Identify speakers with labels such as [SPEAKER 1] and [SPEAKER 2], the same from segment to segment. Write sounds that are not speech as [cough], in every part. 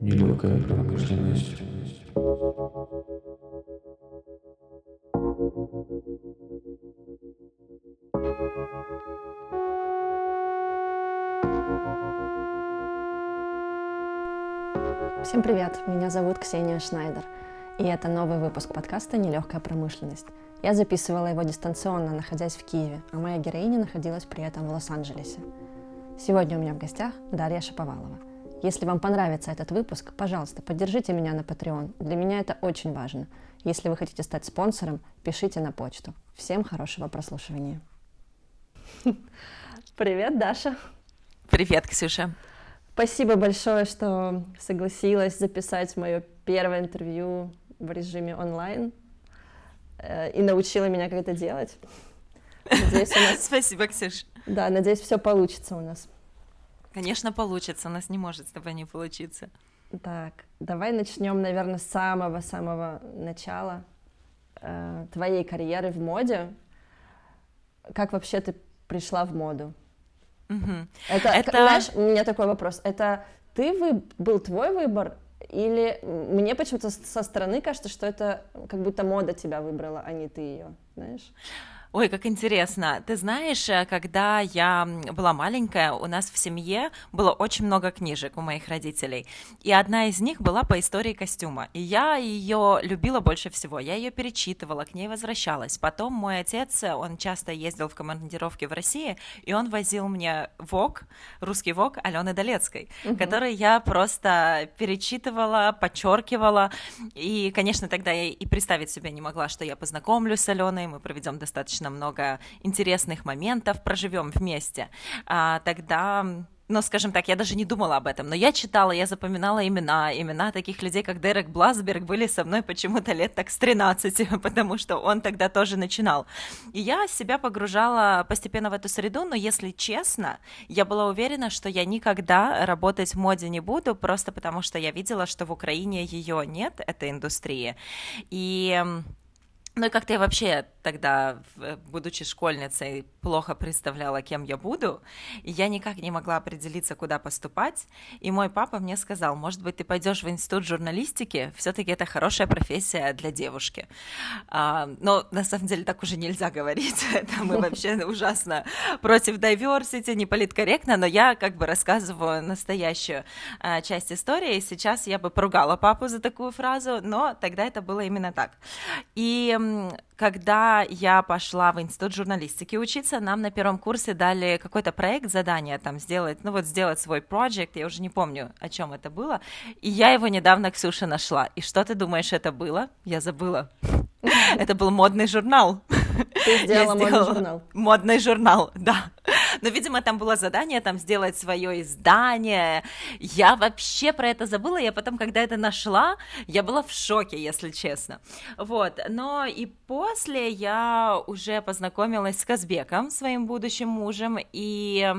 [SPEAKER 1] Нелегкая промышленность.
[SPEAKER 2] Всем привет, меня зовут Ксения Шнайдер, и это новый выпуск подкаста «Нелегкая промышленность». Я записывала его дистанционно, находясь в Киеве, а моя героиня находилась при этом в Лос-Анджелесе. Сегодня у меня в гостях Дарья Шаповалова. Если вам понравится этот выпуск, пожалуйста, поддержите меня на Patreon. Для меня это очень важно. Если вы хотите стать спонсором, пишите на почту. Всем хорошего прослушивания. [laughs] Привет, Даша.
[SPEAKER 3] Привет, Ксюша.
[SPEAKER 2] Спасибо большое, что согласилась записать мое первое интервью в режиме онлайн э, и научила меня, как это делать.
[SPEAKER 3] Надеюсь, у нас... [laughs] Спасибо, Ксюш.
[SPEAKER 2] Да, надеюсь, все получится у нас.
[SPEAKER 3] Конечно, получится, у нас не может с тобой не получиться.
[SPEAKER 2] Так, давай начнем, наверное, с самого-самого начала э, твоей карьеры в моде. Как вообще ты пришла в моду?
[SPEAKER 3] Угу.
[SPEAKER 2] Это, это, знаешь, у меня такой вопрос. Это ты вы, был твой выбор или мне почему-то со стороны кажется, что это как будто мода тебя выбрала, а не ты ее, знаешь?
[SPEAKER 3] Ой, как интересно. Ты знаешь, э, когда я была маленькая, у нас в семье было очень много книжек у моих родителей. И одна из них была по истории костюма. И я ее любила больше всего. Я ее перечитывала, к ней возвращалась. Потом мой отец, он часто ездил в командировки в России, и он возил мне ВОК, русский ВОК Алены Долецкой, угу. который я просто перечитывала, подчеркивала. И, конечно, тогда я и представить себе не могла, что я познакомлюсь с Аленой, мы проведем достаточно достаточно много интересных моментов, проживем вместе, а, тогда ну, скажем так, я даже не думала об этом, но я читала, я запоминала имена, имена таких людей, как Дерек Бласберг, были со мной почему-то лет так с 13, [laughs] потому что он тогда тоже начинал. И я себя погружала постепенно в эту среду, но, если честно, я была уверена, что я никогда работать в моде не буду, просто потому что я видела, что в Украине ее нет, этой индустрии. И ну и как-то я вообще тогда, будучи школьницей, плохо представляла, кем я буду, и я никак не могла определиться, куда поступать. И мой папа мне сказал, может быть, ты пойдешь в институт журналистики, все-таки это хорошая профессия для девушки. А, но на самом деле так уже нельзя говорить, [laughs] это мы вообще ужасно против diversity, не политкорректно, но я как бы рассказываю настоящую а, часть истории, сейчас я бы поругала папу за такую фразу, но тогда это было именно так. И когда я пошла в институт журналистики учиться, нам на первом курсе дали какой-то проект, задание там сделать, ну вот сделать свой проект, я уже не помню, о чем это было, и я его недавно, Ксюша, нашла. И что ты думаешь, это было? Я забыла. [laughs] Это был модный журнал.
[SPEAKER 2] Ты [laughs] сделала модный журнал.
[SPEAKER 3] Модный журнал, [laughs] да. Но, видимо, там было задание там сделать свое издание. Я вообще про это забыла. Я потом, когда это нашла, я была в шоке, если честно. Вот. Но и после я уже познакомилась с Казбеком, своим будущим мужем, и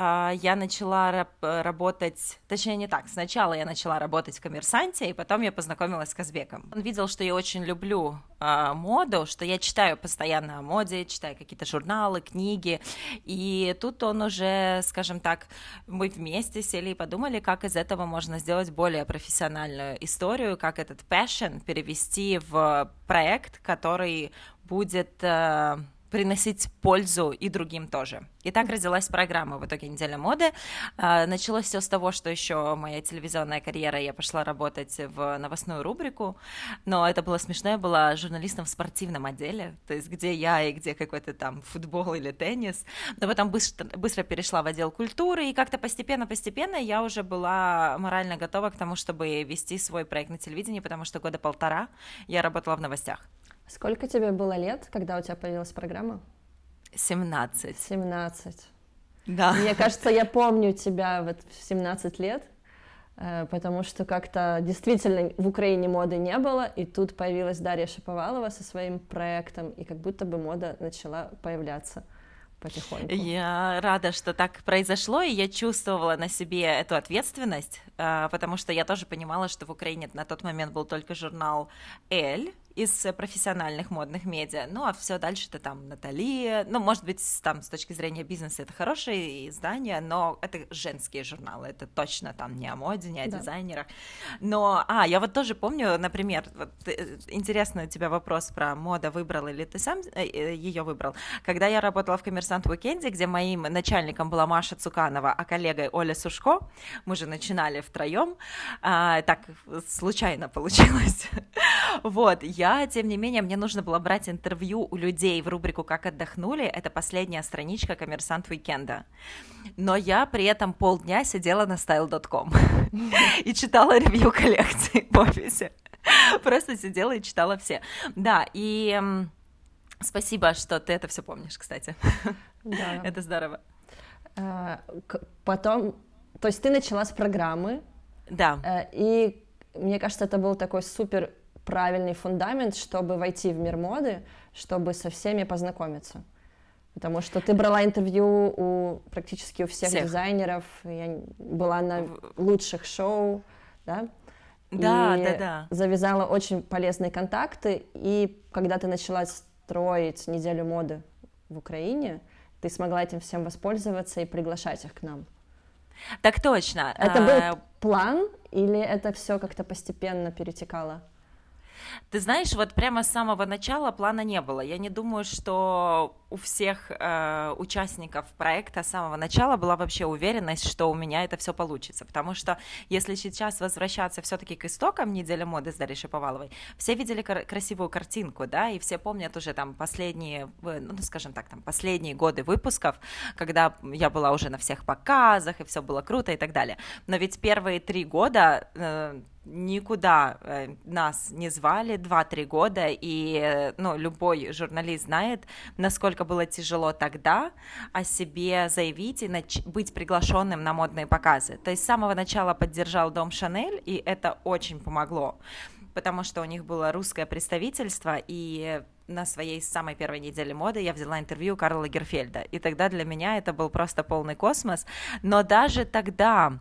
[SPEAKER 3] я начала работать, точнее не так, сначала я начала работать в коммерсанте, и потом я познакомилась с Казбеком. Он видел, что я очень люблю э, моду, что я читаю постоянно о моде, читаю какие-то журналы, книги, и тут он уже, скажем так, мы вместе сели и подумали, как из этого можно сделать более профессиональную историю, как этот passion перевести в проект, который будет... Приносить пользу и другим тоже. И так родилась программа в итоге «Неделя моды». А, началось все с того, что еще моя телевизионная карьера, я пошла работать в новостную рубрику, но это было смешно, я была журналистом в спортивном отделе, то есть где я и где какой-то там футбол или теннис, но потом быстро, быстро перешла в отдел культуры, и как-то постепенно-постепенно я уже была морально готова к тому, чтобы вести свой проект на телевидении, потому что года полтора я работала в новостях.
[SPEAKER 2] Сколько тебе было лет, когда у тебя появилась программа?
[SPEAKER 3] 17.
[SPEAKER 2] 17.
[SPEAKER 3] Да.
[SPEAKER 2] Мне кажется, я помню тебя вот в 17 лет, э, потому что как-то действительно в Украине моды не было, и тут появилась Дарья Шаповалова со своим проектом, и как будто бы мода начала появляться потихоньку.
[SPEAKER 3] Я рада, что так произошло, и я чувствовала на себе эту ответственность, э, потому что я тоже понимала, что в Украине на тот момент был только журнал «Эль», из профессиональных модных медиа. Ну, а все дальше это там Натали. Ну, может быть, там с точки зрения бизнеса это хорошее издание, но это женские журналы. Это точно там не о моде, не о да. дизайнерах. Но, а, я вот тоже помню, например, вот, э, интересный у тебя вопрос про мода выбрал или ты сам э, э, ее выбрал. Когда я работала в «Коммерсант Уикенде», где моим начальником была Маша Цуканова, а коллегой Оля Сушко, мы же начинали втроем, а, так случайно получилось. [laughs] Вот, я, тем не менее, мне нужно было брать интервью у людей в рубрику «Как отдохнули», это последняя страничка «Коммерсант Уикенда». Но я при этом полдня сидела на style.com и читала ревью коллекции в офисе. Просто сидела и читала все. Да, и спасибо, что ты это все помнишь, кстати. Да. Это здорово.
[SPEAKER 2] А, потом, то есть ты начала с программы.
[SPEAKER 3] Да.
[SPEAKER 2] Э, и мне кажется, это был такой супер правильный фундамент, чтобы войти в мир моды, чтобы со всеми познакомиться. Потому что ты брала интервью у практически у всех, всех. дизайнеров, я была на лучших шоу, да?
[SPEAKER 3] Да, и да, да.
[SPEAKER 2] Завязала очень полезные контакты, и когда ты начала строить неделю моды в Украине, ты смогла этим всем воспользоваться и приглашать их к нам.
[SPEAKER 3] Так точно.
[SPEAKER 2] Это был а, план или это все как-то постепенно перетекало?
[SPEAKER 3] Ты знаешь, вот прямо с самого начала плана не было. Я не думаю, что у всех э, участников проекта с самого начала была вообще уверенность, что у меня это все получится. Потому что если сейчас возвращаться все-таки к истокам недели моды с Дарьей Шаповаловой, все видели кар- красивую картинку, да, и все помнят уже там последние, ну, скажем так, там последние годы выпусков, когда я была уже на всех показах, и все было круто и так далее. Но ведь первые три года э, никуда э, нас не звали 2-3 года, и э, ну, любой журналист знает, насколько было тяжело тогда о себе заявить и нач- быть приглашенным на модные показы. То есть с самого начала поддержал Дом Шанель, и это очень помогло, потому что у них было русское представительство, и на своей самой первой неделе моды я взяла интервью Карла Лагерфельда, и тогда для меня это был просто полный космос, но даже тогда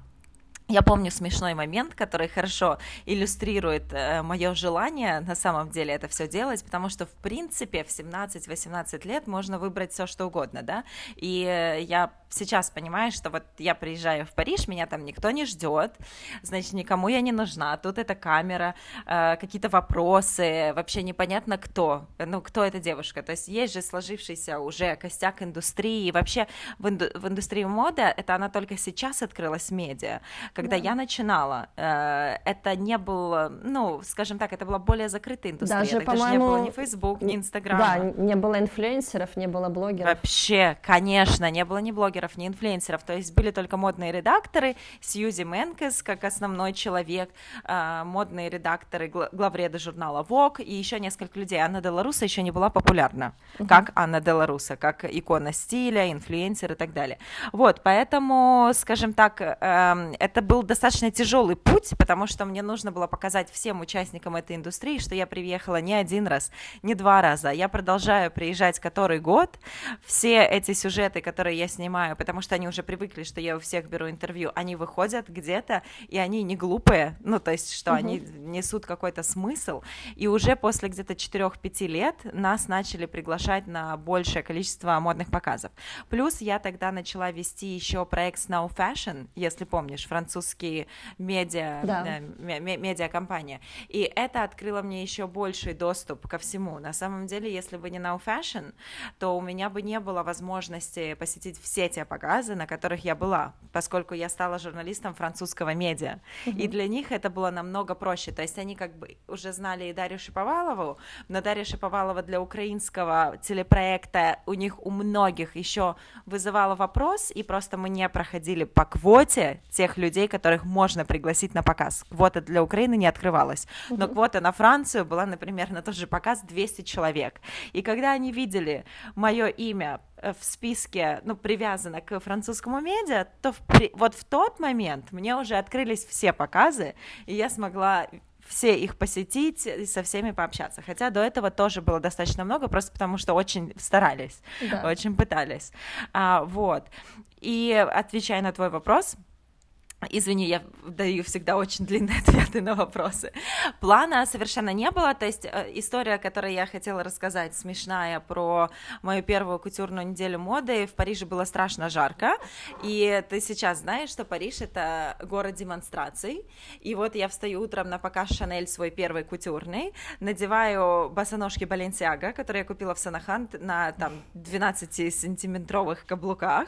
[SPEAKER 3] я помню смешной момент, который хорошо иллюстрирует э, мое желание на самом деле это все делать, потому что, в принципе, в 17-18 лет можно выбрать все, что угодно, да, и э, я сейчас понимаю, что вот я приезжаю в Париж, меня там никто не ждет, значит, никому я не нужна, тут эта камера, э, какие-то вопросы, вообще непонятно кто, ну, кто эта девушка, то есть есть же сложившийся уже костяк индустрии, и вообще в, инду- в индустрии моды это она только сейчас открылась медиа, когда да. я начинала, э, это не было, ну, скажем так, это была более закрытая индустрия.
[SPEAKER 2] Даже, моему
[SPEAKER 3] не было ни Facebook, ни Instagram.
[SPEAKER 2] Да, не было инфлюенсеров, не было блогеров.
[SPEAKER 3] Вообще, конечно, не было ни блогеров, ни инфлюенсеров. То есть были только модные редакторы, Сьюзи Менкес как основной человек, э, модные редакторы, главреды журнала Vogue и еще несколько людей. Анна Деларуса еще не была популярна, uh-huh. как Анна Деларуса, как икона стиля, инфлюенсер и так далее. Вот, поэтому, скажем так, э, это был достаточно тяжелый путь, потому что мне нужно было показать всем участникам этой индустрии, что я приехала не один раз, не два раза. Я продолжаю приезжать который год. Все эти сюжеты, которые я снимаю, потому что они уже привыкли, что я у всех беру интервью, они выходят где-то, и они не глупые, ну, то есть, что угу. они несут какой-то смысл. И уже после где-то 4-5 лет нас начали приглашать на большее количество модных показов. Плюс я тогда начала вести еще проект Snow Fashion, если помнишь, француз французские медиа, да. э, медиакомпания. И это открыло мне еще больший доступ ко всему. На самом деле, если бы не Now Fashion, то у меня бы не было возможности посетить все те показы, на которых я была, поскольку я стала журналистом французского медиа. Mm-hmm. И для них это было намного проще. То есть они как бы уже знали и Дарью Шиповалову, но Дарья Шиповалова для украинского телепроекта у них у многих еще вызывала вопрос, и просто мы не проходили по квоте тех людей, которых можно пригласить на показ. Квота для Украины не открывалась, но квота на Францию была, например, на тот же показ 200 человек. И когда они видели мое имя в списке, ну, привязано к французскому медиа, то в, вот в тот момент мне уже открылись все показы, и я смогла все их посетить и со всеми пообщаться. Хотя до этого тоже было достаточно много, просто потому что очень старались, да. очень пытались. А, вот. И отвечая на твой вопрос, Извини, я даю всегда очень длинные [laughs] ответы на вопросы. Плана совершенно не было, то есть э, история, которую я хотела рассказать, смешная, про мою первую кутюрную неделю моды. В Париже было страшно жарко, и ты сейчас знаешь, что Париж — это город демонстраций, и вот я встаю утром на показ Шанель свой первый кутюрный, надеваю босоножки Баленсиага, которые я купила в Санахан на там 12-сантиметровых каблуках,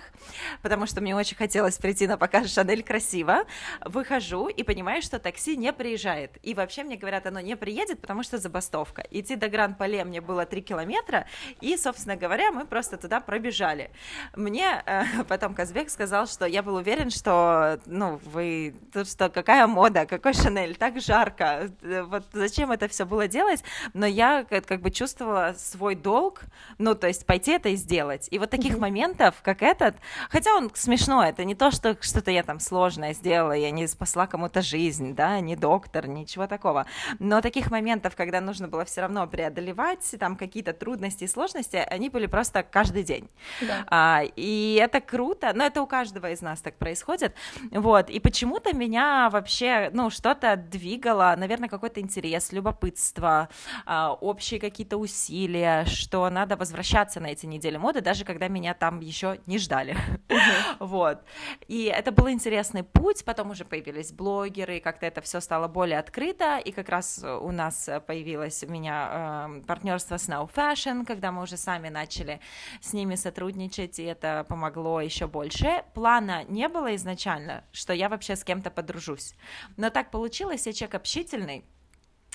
[SPEAKER 3] потому что мне очень хотелось прийти на показ Шанель красиво, красиво, выхожу и понимаю, что такси не приезжает. И вообще мне говорят, оно не приедет, потому что забастовка. Идти до Гран-Пале мне было 3 километра, и, собственно говоря, мы просто туда пробежали. Мне э, [laughs] потом Казбек сказал, что я был уверен, что, ну, вы, что какая мода, какой Шанель, так жарко, вот зачем это все было делать, но я как бы чувствовала свой долг, ну, то есть пойти это и сделать. И вот таких mm-hmm. моментов, как этот, хотя он смешной, это не то, что что-то я там сложное важное сделала, я не спасла кому-то жизнь, да, не доктор, ничего такого. Но таких моментов, когда нужно было все равно преодолевать там какие-то трудности и сложности, они были просто каждый день. Да. А, и это круто, но это у каждого из нас так происходит, вот, и почему-то меня вообще, ну, что-то двигало, наверное, какой-то интерес, любопытство, а, общие какие-то усилия, что надо возвращаться на эти недели моды, даже когда меня там еще не ждали, [laughs] вот, и это был интересный путь, потом уже появились блогеры, как-то это все стало более открыто, и как раз у нас появилось у меня э, партнерство с Now Fashion, когда мы уже сами начали с ними сотрудничать, и это помогло еще больше. Плана не было изначально, что я вообще с кем-то подружусь, но так получилось, я человек общительный,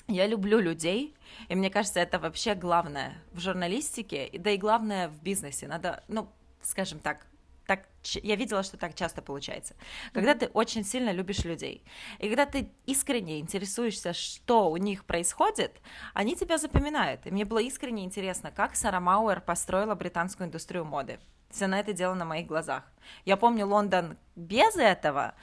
[SPEAKER 3] я люблю людей, и мне кажется, это вообще главное в журналистике, да и главное в бизнесе. Надо, ну, скажем так, так, я видела, что так часто получается. Когда ты очень сильно любишь людей, и когда ты искренне интересуешься, что у них происходит, они тебя запоминают. И мне было искренне интересно, как Сара Мауэр построила британскую индустрию моды. Все на это дело на моих глазах. Я помню Лондон без этого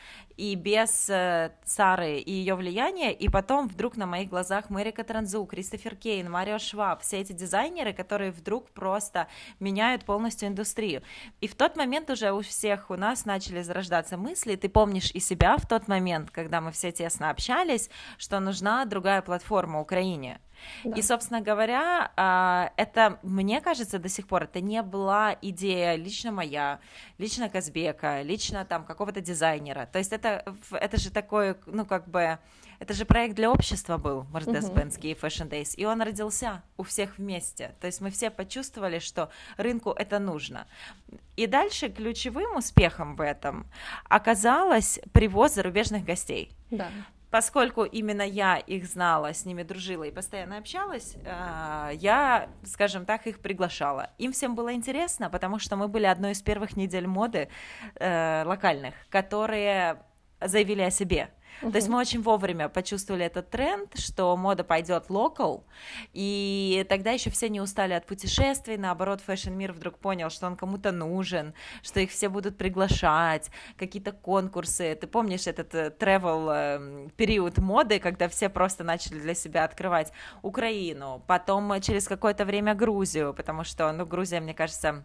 [SPEAKER 3] и без э, Сары и ее влияния, и потом вдруг на моих глазах Мэри Катранзу, Кристофер Кейн, Марио Шваб, все эти дизайнеры, которые вдруг просто меняют полностью индустрию. И в тот момент уже у всех у нас начали зарождаться мысли, ты помнишь и себя в тот момент, когда мы все тесно общались, что нужна другая платформа Украине. Да. И, собственно говоря, а, это, мне кажется, до сих пор это не была идея лично моя, лично Казбека, лично там какого-то дизайнера. То есть это, это же такой, ну, как бы, это же проект для общества был, Mercedes-Benz Fashion Days, и он родился у всех вместе. То есть мы все почувствовали, что рынку это нужно. И дальше ключевым успехом в этом оказалось привоз зарубежных гостей.
[SPEAKER 2] Да
[SPEAKER 3] поскольку именно я их знала, с ними дружила и постоянно общалась, э, я, скажем так, их приглашала. Им всем было интересно, потому что мы были одной из первых недель моды э, локальных, которые заявили о себе. Uh-huh. То есть мы очень вовремя почувствовали этот тренд, что мода пойдет локал, и тогда еще все не устали от путешествий, наоборот, фэшн-мир вдруг понял, что он кому-то нужен, что их все будут приглашать, какие-то конкурсы. Ты помнишь этот э, travel э, период моды, когда все просто начали для себя открывать Украину, потом через какое-то время Грузию, потому что, ну, Грузия, мне кажется,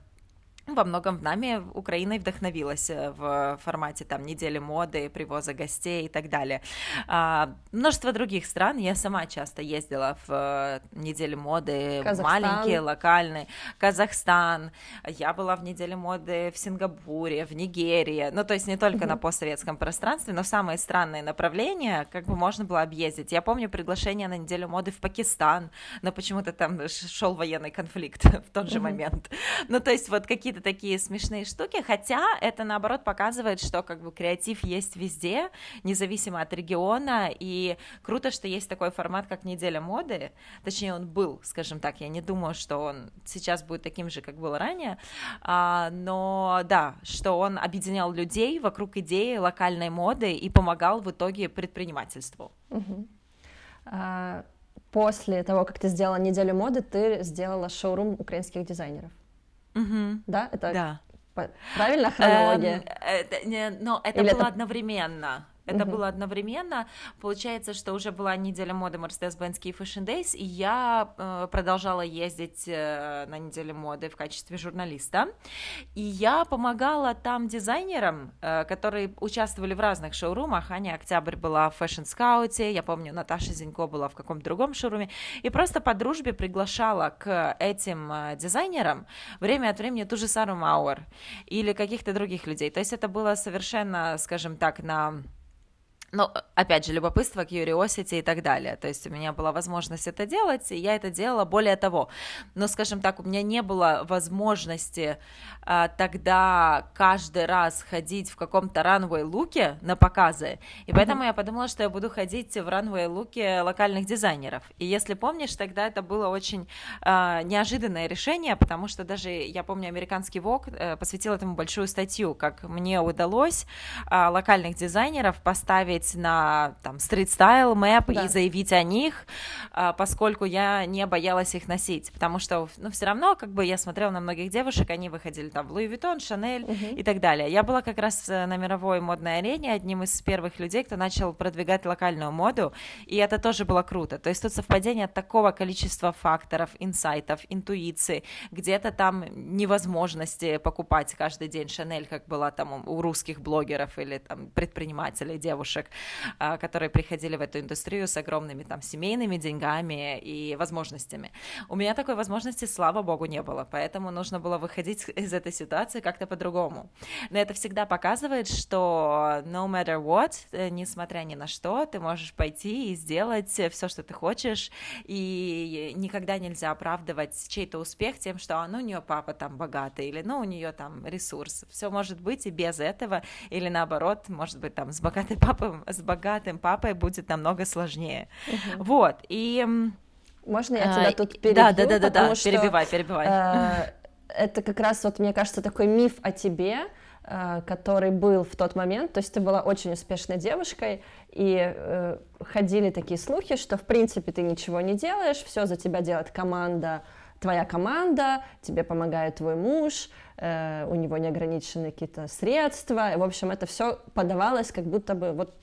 [SPEAKER 3] во многом в нами Украиной вдохновилась э, в формате там недели моды, привоза гостей и так далее. А, множество других стран. Я сама часто ездила в э, недели моды, Казахстан. маленькие, локальные. Казахстан. Я была в неделе моды в Сингапуре, в Нигерии. Ну, то есть не только mm-hmm. на постсоветском пространстве, но самые странные направления как бы можно было объездить. Я помню приглашение на неделю моды в Пакистан, но почему-то там шел военный конфликт [laughs] в тот же mm-hmm. момент. Ну, то есть вот какие-то какие-то такие смешные штуки, хотя это наоборот показывает, что как бы креатив есть везде, независимо от региона, и круто, что есть такой формат, как неделя моды, точнее он был, скажем так, я не думаю, что он сейчас будет таким же, как был ранее, а, но да, что он объединял людей вокруг идеи локальной моды и помогал в итоге предпринимательству.
[SPEAKER 2] А, после того, как ты сделала неделю моды, ты сделала шоурум украинских дизайнеров.
[SPEAKER 3] Угу.
[SPEAKER 2] Да, это
[SPEAKER 3] да.
[SPEAKER 2] правильно хронология?
[SPEAKER 3] Эм, это, не, но это Или было это... одновременно. Это mm-hmm. было одновременно. Получается, что уже была неделя моды Mercedes-Benz Key Fashion Days, и я э, продолжала ездить э, на неделе моды в качестве журналиста. И я помогала там дизайнерам, э, которые участвовали в разных шоурумах. Аня Октябрь была в Fashion Scout, я помню, Наташа Зинько была в каком-то другом шоуруме. И просто по дружбе приглашала к этим э, дизайнерам время от времени ту же Сару Мауэр или каких-то других людей. То есть это было совершенно, скажем так, на но, опять же, любопытство, curiosity и так далее. То есть у меня была возможность это делать, и я это делала. Более того, но, скажем так, у меня не было возможности а, тогда каждый раз ходить в каком-то ранвей луке на показы, и поэтому mm-hmm. я подумала, что я буду ходить в ранвей луке локальных дизайнеров. И если помнишь, тогда это было очень а, неожиданное решение, потому что даже, я помню, американский Vogue а, посвятил этому большую статью, как мне удалось а, локальных дизайнеров поставить поставить на там street style map да. и заявить о них, а, поскольку я не боялась их носить, потому что, ну, все равно, как бы, я смотрела на многих девушек, они выходили там в Louis Vuitton, Chanel угу. и так далее. Я была как раз э, на мировой модной арене одним из первых людей, кто начал продвигать локальную моду, и это тоже было круто. То есть тут совпадение такого количества факторов, инсайтов, интуиции, где-то там невозможности покупать каждый день Шанель, как была там у русских блогеров или там предпринимателей, девушек, девушек, а, которые приходили в эту индустрию с огромными там семейными деньгами и возможностями. У меня такой возможности, слава богу, не было, поэтому нужно было выходить [laughs] из этой ситуации как-то по-другому. Но это всегда показывает, что no matter what, э, несмотря ни на что, ты можешь пойти и сделать все, что ты хочешь, и никогда нельзя оправдывать чей-то успех тем, что а, ну, у нее папа там богатый, или ну, у нее там ресурс. Все может быть и без этого, или наоборот, может быть, там с богатой папой с богатым папой будет намного сложнее. Угу. Вот, и...
[SPEAKER 2] Можно я тебя а, тут перебью? Да,
[SPEAKER 3] да, да, да, да. Что, перебивай, перебивай.
[SPEAKER 2] Э, это как раз вот, мне кажется, такой миф о тебе, э, который был в тот момент, то есть ты была очень успешной девушкой, и э, ходили такие слухи, что в принципе ты ничего не делаешь, все за тебя делает команда, твоя команда, тебе помогает твой муж, э, у него неограниченные какие-то средства, в общем, это все подавалось как будто бы вот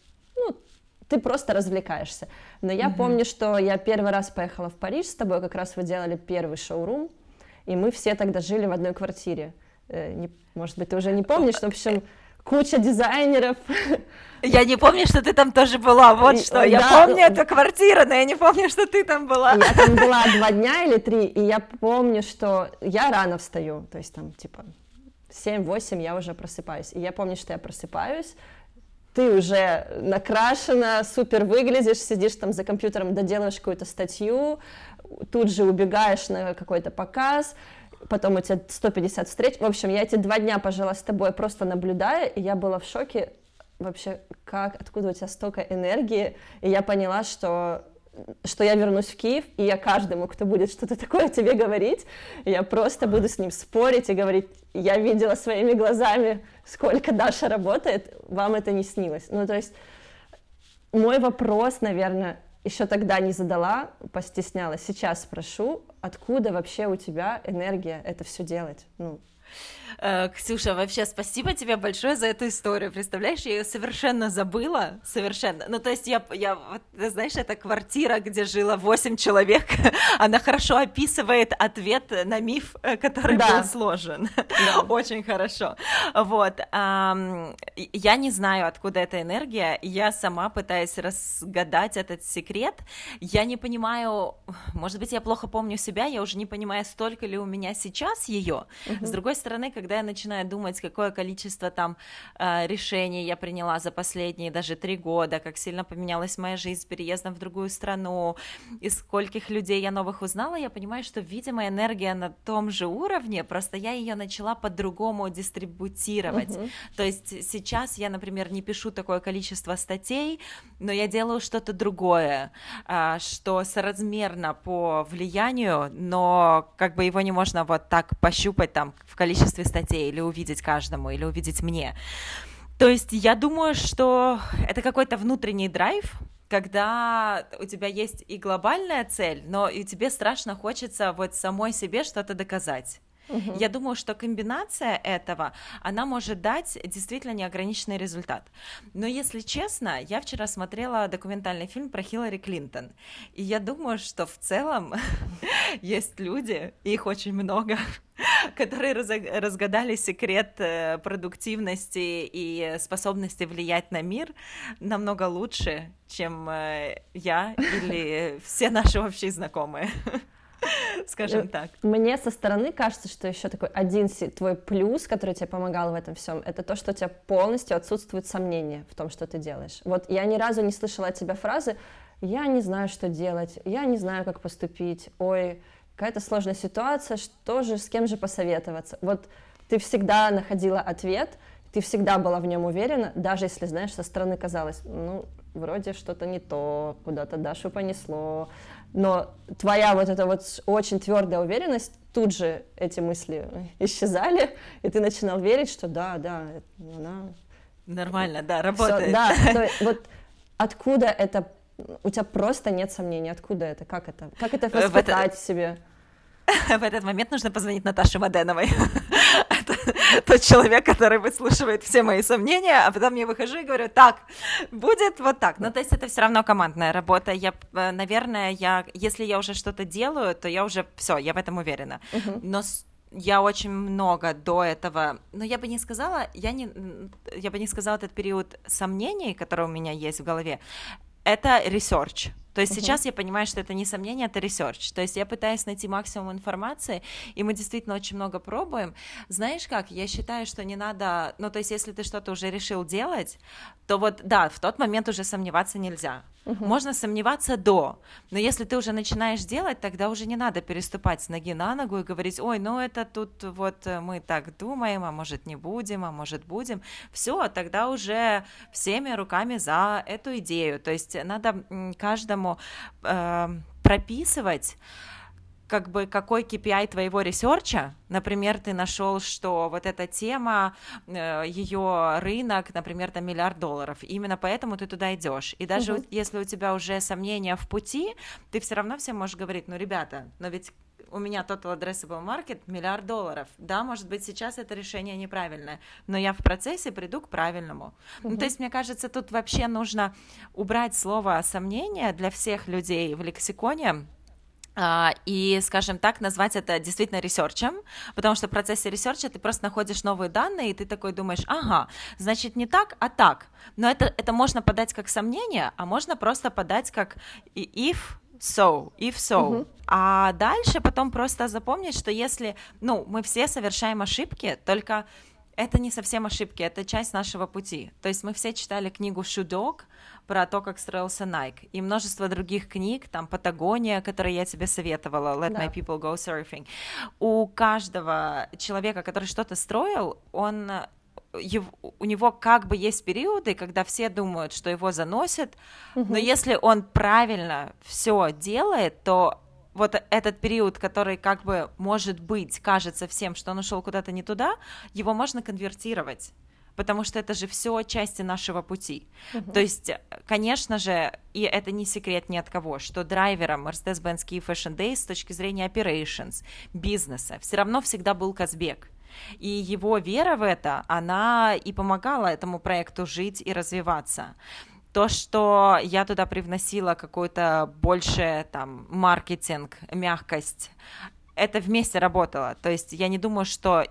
[SPEAKER 2] ты просто развлекаешься. Но я угу. помню, что я первый раз поехала в Париж с тобой, как раз вы делали первый шоурум, и мы все тогда жили в одной квартире. Э, не, может быть, ты уже не помнишь, но, в общем, куча дизайнеров.
[SPEAKER 3] Я не помню, что ты там тоже была, вот что. Я да, помню эту квартиру, но я не помню, что ты там была.
[SPEAKER 2] Я там была два дня или три, и я помню, что я рано встаю, то есть там типа 7-8 я уже просыпаюсь. И я помню, что я просыпаюсь, ты уже накрашена, супер выглядишь, сидишь там за компьютером, доделаешь какую-то статью, тут же убегаешь на какой-то показ, потом у тебя 150 встреч. В общем, я эти два дня пожила с тобой, просто наблюдая, и я была в шоке вообще, как, откуда у тебя столько энергии, и я поняла, что что я вернусь в Киев, и я каждому, кто будет что-то такое тебе говорить, я просто буду с ним спорить и говорить, я видела своими глазами, сколько Даша работает, вам это не снилось. Ну, то есть мой вопрос, наверное, еще тогда не задала, постеснялась. Сейчас спрошу, откуда вообще у тебя энергия это все делать? Ну,
[SPEAKER 3] Ксюша, вообще спасибо тебе большое за эту историю. Представляешь, я ее совершенно забыла, совершенно. Ну, то есть я, я вот, знаешь, это квартира, где жило 8 человек, [laughs] она хорошо описывает ответ на миф, э, который да. был сложен. Да. [laughs] Очень хорошо. Вот. Я не знаю, откуда эта энергия. Я сама пытаюсь разгадать этот секрет. Я не понимаю, может быть, я плохо помню себя, я уже не понимаю, столько ли у меня сейчас ее. Угу. С другой стороны, когда когда я начинаю думать, какое количество там э, решений я приняла за последние даже три года, как сильно поменялась моя жизнь с переездом в другую страну, и скольких людей я новых узнала, я понимаю, что, видимо, энергия на том же уровне, просто я ее начала по-другому дистрибутировать. Uh-huh. То есть сейчас я, например, не пишу такое количество статей, но я делаю что-то другое, э, что соразмерно по влиянию, но как бы его не можно вот так пощупать там в количестве статей или увидеть каждому, или увидеть мне. То есть я думаю, что это какой-то внутренний драйв, когда у тебя есть и глобальная цель, но и тебе страшно хочется вот самой себе что-то доказать. Угу. Я думаю, что комбинация этого, она может дать действительно неограниченный результат. Но если честно, я вчера смотрела документальный фильм про Хиллари Клинтон, и я думаю, что в целом [laughs] есть люди, их очень много, [laughs] которые разгадали секрет э, продуктивности и способности влиять на мир намного лучше, чем э, я или [laughs] все наши общие знакомые. [laughs] скажем э, так.
[SPEAKER 2] Мне со стороны кажется, что еще такой один твой плюс, который тебе помогал в этом всем, это то, что у тебя полностью отсутствует сомнения в том, что ты делаешь. Вот я ни разу не слышала от тебя фразы «я не знаю, что делать», «я не знаю, как поступить», «ой, какая-то сложная ситуация, что же, с кем же посоветоваться». Вот ты всегда находила ответ, ты всегда была в нем уверена, даже если, знаешь, со стороны казалось, ну, вроде что-то не то, куда-то Дашу понесло, но твоя вот эта вот очень твердая уверенность, тут же эти мысли исчезали, и ты начинал верить, что да, да, она...
[SPEAKER 3] Нормально, да, работает.
[SPEAKER 2] Всё, да, [laughs] то, вот откуда это, у тебя просто нет сомнений, откуда это, как это, как это воспитать в, это... в себе? [laughs]
[SPEAKER 3] В этот момент нужно позвонить Наташе Маденовой. [laughs] [laughs] тот человек, который выслушивает все мои сомнения, а потом я выхожу и говорю, так, будет вот так. Ну, то есть это все равно командная работа. Я, э, наверное, я, если я уже что-то делаю, то я уже, все, я в этом уверена. Но я очень много до этого, но я бы не сказала, я не, я бы не сказала этот период сомнений, который у меня есть в голове, это research. То есть uh-huh. сейчас я понимаю, что это не сомнение, это research. То есть я пытаюсь найти максимум информации, и мы действительно очень много пробуем. Знаешь как, я считаю, что не надо, ну то есть если ты что-то уже решил делать, то вот да, в тот момент уже сомневаться нельзя. Uh-huh. Можно сомневаться до, но если ты уже начинаешь делать, тогда уже не надо переступать с ноги на ногу и говорить, ой, ну это тут вот мы так думаем, а может не будем, а может будем. Все, тогда уже всеми руками за эту идею. То есть надо каждому э, прописывать как бы какой KPI твоего research а, например, ты нашел, что вот эта тема, э, ее рынок, например, там миллиард долларов, именно поэтому ты туда идешь. И даже угу. если у тебя уже сомнения в пути, ты все равно всем можешь говорить, ну, ребята, но ведь у меня total addressable market миллиард долларов. Да, может быть, сейчас это решение неправильное, но я в процессе приду к правильному. Uh-huh. Ну, то есть, мне кажется, тут вообще нужно убрать слово сомнения для всех людей в лексиконе, и, скажем так, назвать это действительно research ем, потому что в процессе research а ты просто находишь новые данные, и ты такой думаешь, ага, значит, не так, а так. Но это, это можно подать как сомнение, а можно просто подать как if so, if so. Uh-huh. А дальше потом просто запомнить, что если, ну, мы все совершаем ошибки, только это не совсем ошибки, это часть нашего пути. То есть мы все читали книгу «Шудок», про то, как строился Nike, и множество других книг, там Патагония, которые я тебе советовала, Let да. My People Go Surfing. У каждого человека, который что-то строил, он его, у него как бы есть периоды, когда все думают, что его заносят, угу. но если он правильно все делает, то вот этот период, который как бы может быть, кажется всем, что он ушел куда-то не туда, его можно конвертировать потому что это же все части нашего пути. Uh-huh. То есть, конечно же, и это не секрет ни от кого, что драйвером Mercedes-Benz Key Fashion Days с точки зрения operations, бизнеса, все равно всегда был Казбек. И его вера в это, она и помогала этому проекту жить и развиваться то, что я туда привносила какой-то больше там маркетинг, мягкость, это вместе работало. То есть я не думаю, что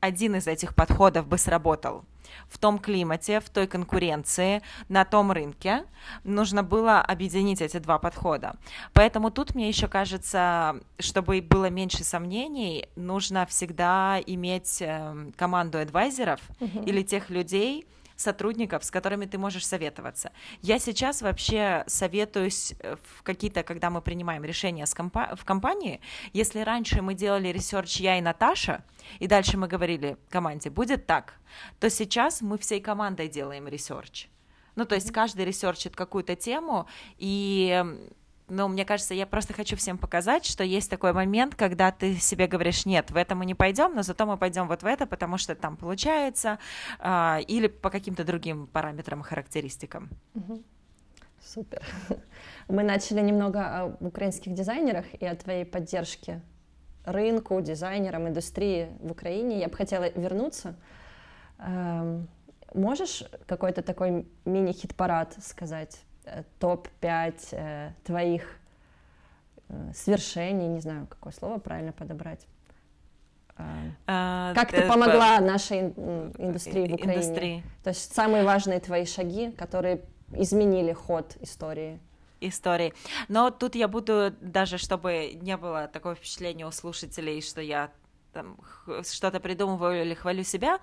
[SPEAKER 3] один из этих подходов бы сработал в том климате, в той конкуренции, на том рынке. Нужно было объединить эти два подхода. Поэтому тут мне еще кажется, чтобы было меньше сомнений, нужно всегда иметь эм, команду адвайзеров uh-huh. или тех людей, сотрудников, с которыми ты можешь советоваться. Я сейчас вообще советуюсь э, в какие-то, когда мы принимаем решения с компа- в компании, если раньше мы делали research я и Наташа, и дальше мы говорили команде, будет так, то сейчас мы всей командой делаем research. Ну, то есть каждый research ит какую-то тему, и но мне кажется, я просто хочу всем показать, что есть такой момент, когда ты себе говоришь, нет, в это мы не пойдем, но зато мы пойдем вот в это, потому что там получается, э, или по каким-то другим параметрам характеристикам.
[SPEAKER 2] Супер. Мы начали немного о украинских дизайнерах и о твоей поддержке рынку, дизайнерам, индустрии в Украине. Я бы хотела вернуться. Эм, можешь какой-то такой мини-хит-парад сказать? Э, Топ-5 э, твоих э, свершений, не знаю, какое слово правильно подобрать.
[SPEAKER 3] А,
[SPEAKER 2] Как ты
[SPEAKER 3] э,
[SPEAKER 2] помогла
[SPEAKER 3] по-
[SPEAKER 2] нашей ин- индустрии в Украине?
[SPEAKER 3] индустрии.
[SPEAKER 2] То есть самые важные твои шаги, которые изменили ход истории.
[SPEAKER 3] истории. Но тут я буду, даже чтобы не было такого впечатления у слушателей, что я там что-то придумываю или хвалю себя,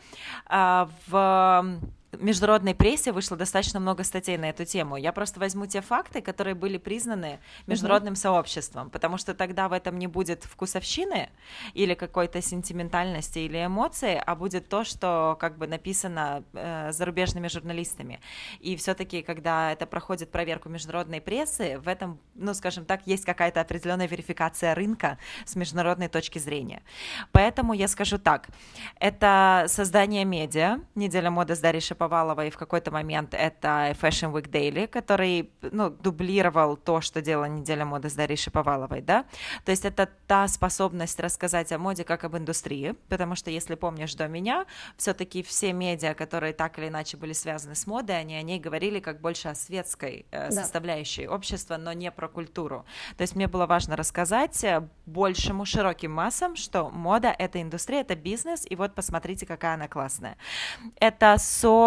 [SPEAKER 3] а, в международной прессе вышло достаточно много статей на эту тему. Я просто возьму те факты, которые были признаны международным сообществом, потому что тогда в этом не будет вкусовщины или какой-то сентиментальности или эмоции, а будет то, что как бы написано э, зарубежными журналистами. И все-таки, когда это проходит проверку международной прессы, в этом, ну, скажем так, есть какая-то определенная верификация рынка с международной точки зрения. Поэтому я скажу так: это создание медиа, неделя моды с Дарьей Шаповаловой, и в какой-то момент это Fashion Week Daily, который, ну, дублировал то, что делала неделя моды с Дарьей Шаповаловой, да. То есть это та способность рассказать о моде как об индустрии, потому что, если помнишь до меня, все-таки все медиа, которые так или иначе были связаны с модой, они о ней говорили как больше о светской э,
[SPEAKER 2] Да.
[SPEAKER 3] составляющей общества, но не про культуру. То есть мне было важно рассказать э, большему, широким массам, что мода — это индустрия, это бизнес, и вот посмотрите, какая она классная. Это со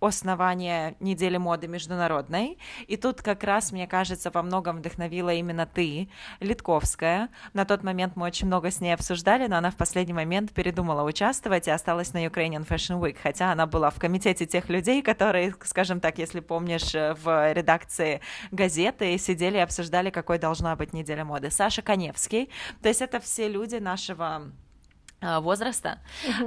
[SPEAKER 3] основание недели моды международной. И тут как раз, мне кажется, во многом вдохновила именно ты, Литковская. На тот момент мы очень много с ней обсуждали, но она в последний момент передумала участвовать и осталась на Ukrainian Fashion Week, хотя она была в комитете тех людей, которые, скажем так, если помнишь, в редакции газеты сидели и обсуждали, какой должна быть неделя моды. Саша Коневский. То есть это все люди нашего а, возраста.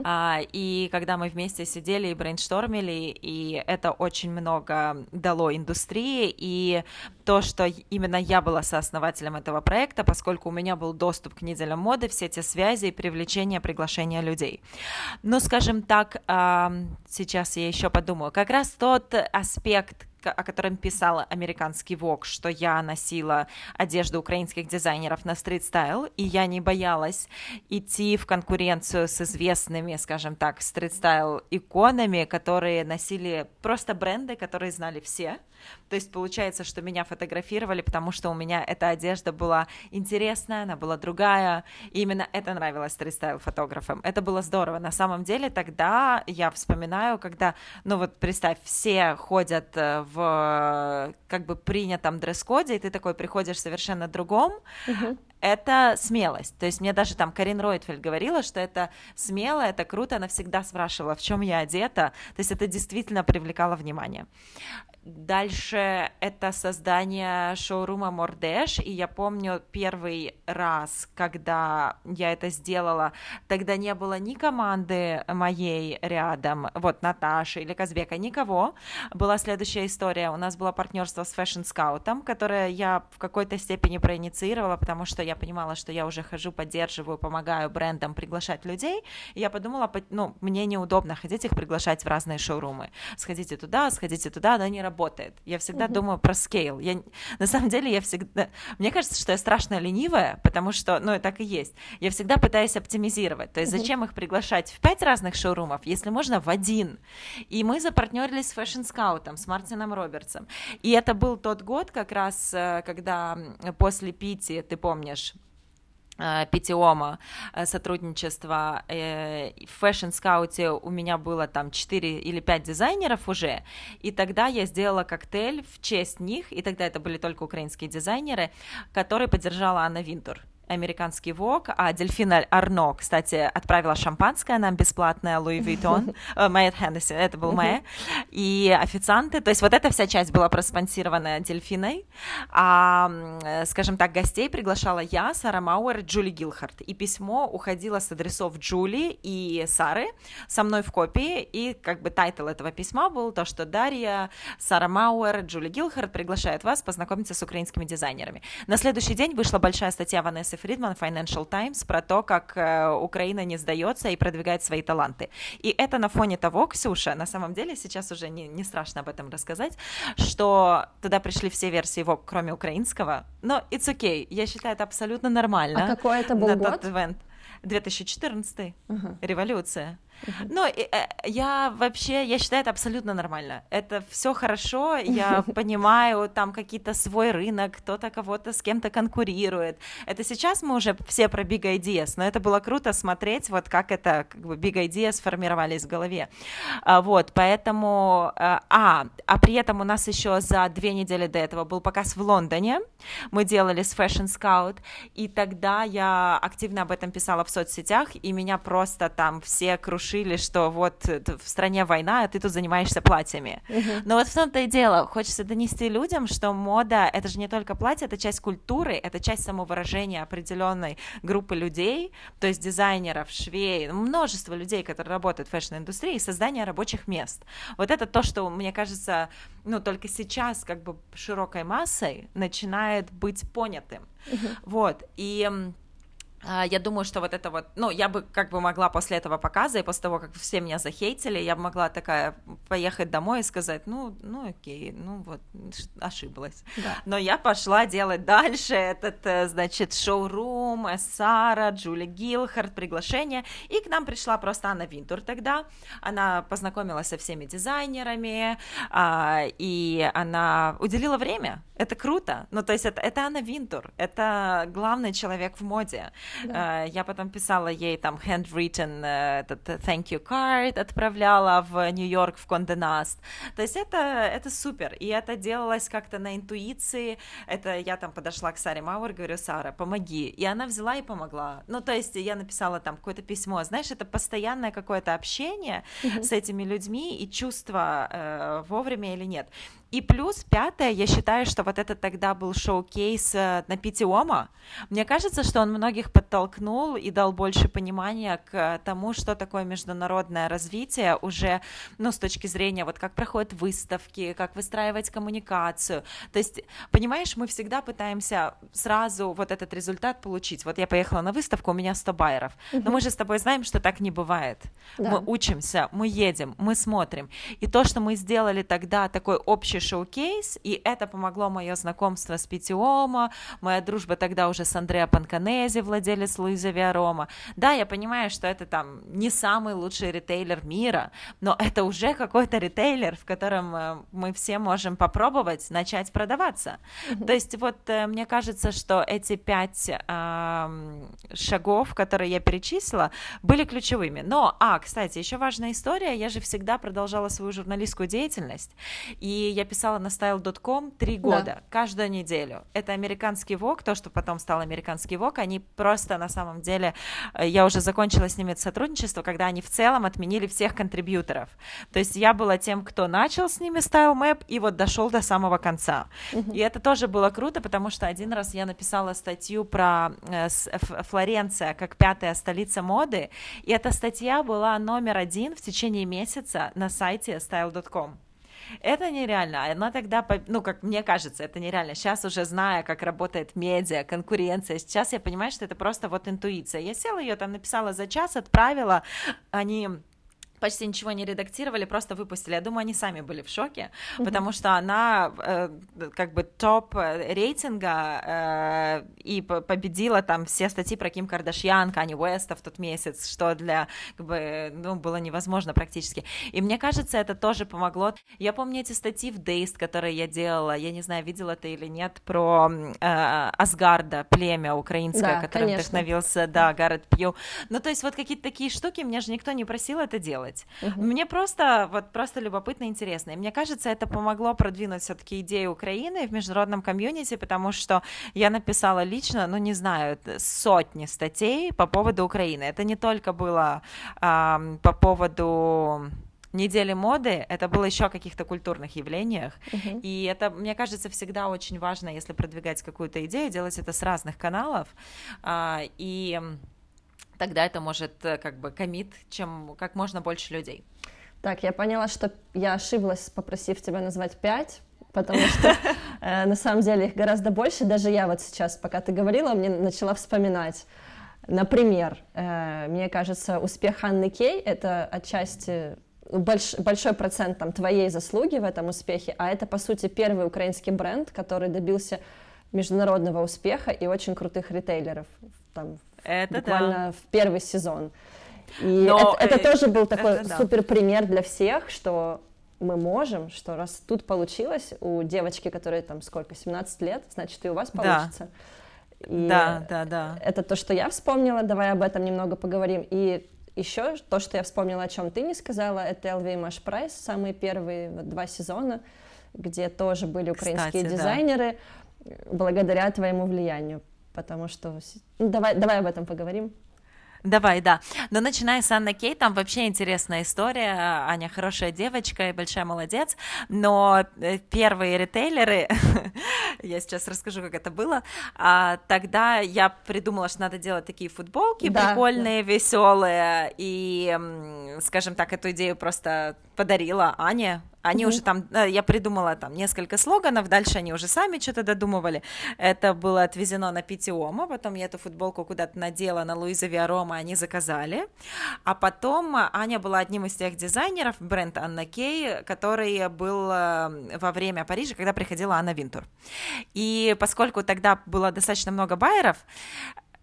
[SPEAKER 3] А, и когда мы вместе сидели и брейнштормили, и это очень много дало индустрии, и то, что именно я была сооснователем этого проекта, поскольку у меня был доступ к неделям моды, все эти связи и привлечение, приглашение людей. Ну, скажем так, сейчас я еще подумаю, как раз тот аспект, о котором писал американский Vogue, что я носила одежду украинских дизайнеров на street style, и я не боялась идти в конкуренцию с известными, скажем так, street style иконами, которые носили просто бренды, которые знали все. То есть получается, что меня фотографировали, потому что у меня эта одежда была интересная, она была другая, и именно это нравилось street style фотографам. Это было здорово. На самом деле тогда я вспоминаю, когда, ну вот представь, все ходят э, в как бы принятом дресс-коде, и ты такой приходишь совершенно другом, это смелость. То есть мне даже там Карин Ройтфельд говорила, что это смело, это круто, она всегда спрашивала, в чем я одета. То есть это действительно привлекало внимание. Дальше это создание шоурума Мордеш, и я помню первый раз, когда я это сделала, тогда не было ни команды моей рядом, вот Наташи или Казбека, никого. Была следующая история, у нас было партнерство с Fashion Scout, которое я в какой-то степени проинициировала, потому что я понимала, что я уже хожу, поддерживаю, помогаю брендам приглашать людей, и я подумала, по- ну, мне неудобно ходить их приглашать в разные шоурумы. Сходите туда, сходите туда, но не работает. Я всегда думаю про скейл. Я, на самом деле я всегда... Мне кажется, что я страшно ленивая, потому что, ну, так и есть. Я всегда пытаюсь оптимизировать. То есть зачем их приглашать в пять разных шоурумов, если можно в один? И мы запартнерились с Fashion Scout, с Мартином Робертсом. И это был тот год как раз, э, когда после Пити, ты помнишь, э, Питиома э, сотрудничество э, в Scout у меня было там 4 или 5 дизайнеров уже, и тогда я сделала коктейль в честь них, и тогда это были только украинские дизайнеры, который поддержала Анна Винтур американский Vogue, а Дельфина Арно, кстати, отправила шампанское нам бесплатное, Louis Vuitton, [laughs] э, Moët Hennessy, это был Майя, и официанты, то есть вот эта вся часть была проспонсирована Дельфиной, а, э, скажем так, гостей приглашала я, Сара Мауэр, Джули Гилхарт, и письмо уходило с адресов Джули и Сары со мной в копии, и как бы title этого письма был то, что Дарья, Сара Мауэр, Джули Гилхарт приглашают вас познакомиться с украинскими дизайнерами. На следующий день вышла большая статья Ванессы Фридман, Financial Times, про то, как э, Украина не сдается и продвигает свои таланты. И это на фоне того, Ксюша, на самом деле сейчас уже не, не страшно об этом рассказать, что туда пришли все версии Vogue, кроме украинского. Но it's okay, я считаю, это абсолютно нормально.
[SPEAKER 2] А какой это был
[SPEAKER 3] на
[SPEAKER 2] год?
[SPEAKER 3] тот event. 2014
[SPEAKER 2] Ага.
[SPEAKER 3] революция. Но э, э, я вообще, я считаю, это абсолютно нормально. Это все хорошо, я [laughs] понимаю, там какие-то свой рынок, кто-то кого-то с кем-то конкурирует. Это сейчас мы уже все про Big Ideas, но это было круто смотреть, вот как это, как бы Big Ideas формировались в голове. А, Вот, поэтому, э, а, а при этом у нас еще за две недели до этого был показ в Лондоне, мы делали с Fashion Scout, и тогда я активно об этом писала в соцсетях, и меня просто там все крушили, что вот э, в стране война, а ты тут занимаешься платьями. Но вот в том-то и дело, хочется донести людям, что мода — это же не только платье, это часть культуры, это часть самовыражения определенной группы людей, то есть дизайнеров, швей, множество людей, которые работают в fashion-индустрии, и создание рабочих мест. Вот это то, что, мне кажется, ну, только сейчас как бы широкой массой начинает быть понятым. Вот, и... а, Я думаю, что вот это вот, ну, я бы как бы могла после этого показа, и после того, как все меня захейтили, я бы могла такая поехать домой и сказать, ну, ну, окей, ну, вот, ошиблась.
[SPEAKER 2] Да.
[SPEAKER 3] Но я пошла делать дальше этот, э, значит, шоурум, э, Сара, Джули Гилхард, приглашение, и к нам пришла просто Анна Винтур тогда, она познакомилась со всеми дизайнерами, а, и она уделила время, это круто, ну, то есть это, это Анна Винтур, это главный человек в моде,
[SPEAKER 2] Да.
[SPEAKER 3] Э, я потом писала ей там handwritten э, этот э, thank you card, отправляла в Нью-Йорк в Конде Наст. То есть это, это супер, и это делалось как-то на интуиции, это я там подошла к Саре Мауэр, говорю, Сара, помоги, и она взяла и помогла. Ну, то есть я написала там какое-то письмо, знаешь, это постоянное какое-то общение с этими людьми и чувство э, вовремя или нет. И плюс пятое, я считаю, что вот это тогда был шоу-кейс э, на Питиома. Мне кажется, что он многих подтолкнул и дал больше понимания к тому, что такое международное развитие уже, ну, с точки зрения вот как проходят выставки, как выстраивать коммуникацию. То есть, понимаешь, мы всегда пытаемся сразу вот этот результат получить. Вот я поехала на выставку, у меня 100 байеров. Но мы же с тобой знаем, что так не бывает.
[SPEAKER 2] Да.
[SPEAKER 3] Мы учимся, мы едем, мы смотрим. И то, что мы сделали тогда, такой общий шоу-кейс, и это помогло мое знакомство с Питиома, моя дружба тогда уже с Андреа Панканези, владелец Луиза Виарома. Да, я понимаю, что это там не самый лучший ритейлер мира, но это уже какой-то ритейлер, в котором э, мы все можем попробовать начать продаваться. То есть вот э, мне кажется, что эти пять шагов, которые я перечислила, были ключевыми. Но, а, кстати, еще важная история, я же всегда продолжала свою журналистскую деятельность, и я писала на style.com три года, каждую неделю. Это американский ВОК, то, что потом стал американский ВОК, они просто на самом деле, э, я уже закончила с ними это сотрудничество, когда они в целом отменили всех контрибьюторов. То есть я была тем, кто начал с ними Style Map и вот дошел до самого конца. И это тоже было круто, потому что один раз я написала статью про э, Флоренция как пятая столица моды, и эта статья была номер один в течение месяца на сайте style.com. Это нереально. Она тогда, ну, как мне кажется, это нереально. Сейчас уже зная, как работает медиа, конкуренция, сейчас я понимаю, что это просто вот интуиция. Я села ее там написала за час, отправила, они почти ничего не редактировали, просто выпустили. Я думаю, они сами были в шоке, потому что она э, как бы топ э, рейтинга э, и по- победила там все статьи про Ким Кардашьян, Кани Уэста в тот месяц, что для как бы ну было невозможно практически. И мне кажется, это тоже помогло. Я помню эти статьи в Дейст, которые я делала, я не знаю, видела ты или нет, про э, Асгарда, племя украинское,
[SPEAKER 2] Да,
[SPEAKER 3] которое
[SPEAKER 2] конечно.
[SPEAKER 3] вдохновился, да, Гаррет Пью. Ну, то есть вот какие-то такие штуки, мне же никто не просил это делать. Мне просто, вот просто любопытно интересно. И мне кажется, это помогло продвинуть все-таки идею Украины в международном комьюнити, потому что я написала лично, ну, не знаю, сотни статей по поводу Украины. Это не только было ам, по поводу недели моды, это было еще о каких-то культурных явлениях. И это, мне кажется, всегда очень важно, если продвигать какую-то идею, делать это с разных каналов. А, и тогда это может э, как бы комит, чем как можно больше людей.
[SPEAKER 2] Так, я поняла, что я ошиблась, попросив тебя назвать пять. потому что [laughs] э, на самом деле их гораздо больше. Даже я вот сейчас, пока ты говорила, мне начала вспоминать. Например, э, мне кажется, успех Анны Кей — это отчасти больш, большой процент там, твоей заслуги в этом успехе, а это, по сути, первый украинский бренд, который добился международного успеха и очень крутых ритейлеров там, это буквально да. в первый сезон. И Но, это, это э, тоже был такой это, супер пример для всех, что мы можем, что раз тут получилось у девочки, которой там сколько, 17 лет, значит и у вас получится.
[SPEAKER 3] Да. И да, да, да.
[SPEAKER 2] Это то, что я вспомнила, давай об этом немного поговорим. И еще то, что я вспомнила, о чем ты не сказала, это LV Price, самые первые вот, два сезона, где тоже были украинские Кстати, дизайнеры, да. благодаря твоему влиянию. Потому что... Ну, давай, давай об этом поговорим.
[SPEAKER 3] Давай, да. Но начиная с Анны Кей, там вообще интересная история. Аня хорошая девочка и большая молодец. Но э, первые ритейлеры, [laughs] я сейчас расскажу, как это было. А, тогда я придумала, что надо делать такие футболки да, прикольные, да. веселые. И, скажем так, эту идею просто подарила Ане, они mm-hmm. уже там, э, я придумала там несколько слоганов, дальше они уже сами что-то додумывали. Это было отвезено на Питиома, потом я эту футболку куда-то надела на Луиза Виарома, они заказали. А потом Аня была одним из тех дизайнеров, бренд Анна Кей, который был э, во время Парижа, когда приходила Анна Винтур. И поскольку тогда было достаточно много байеров,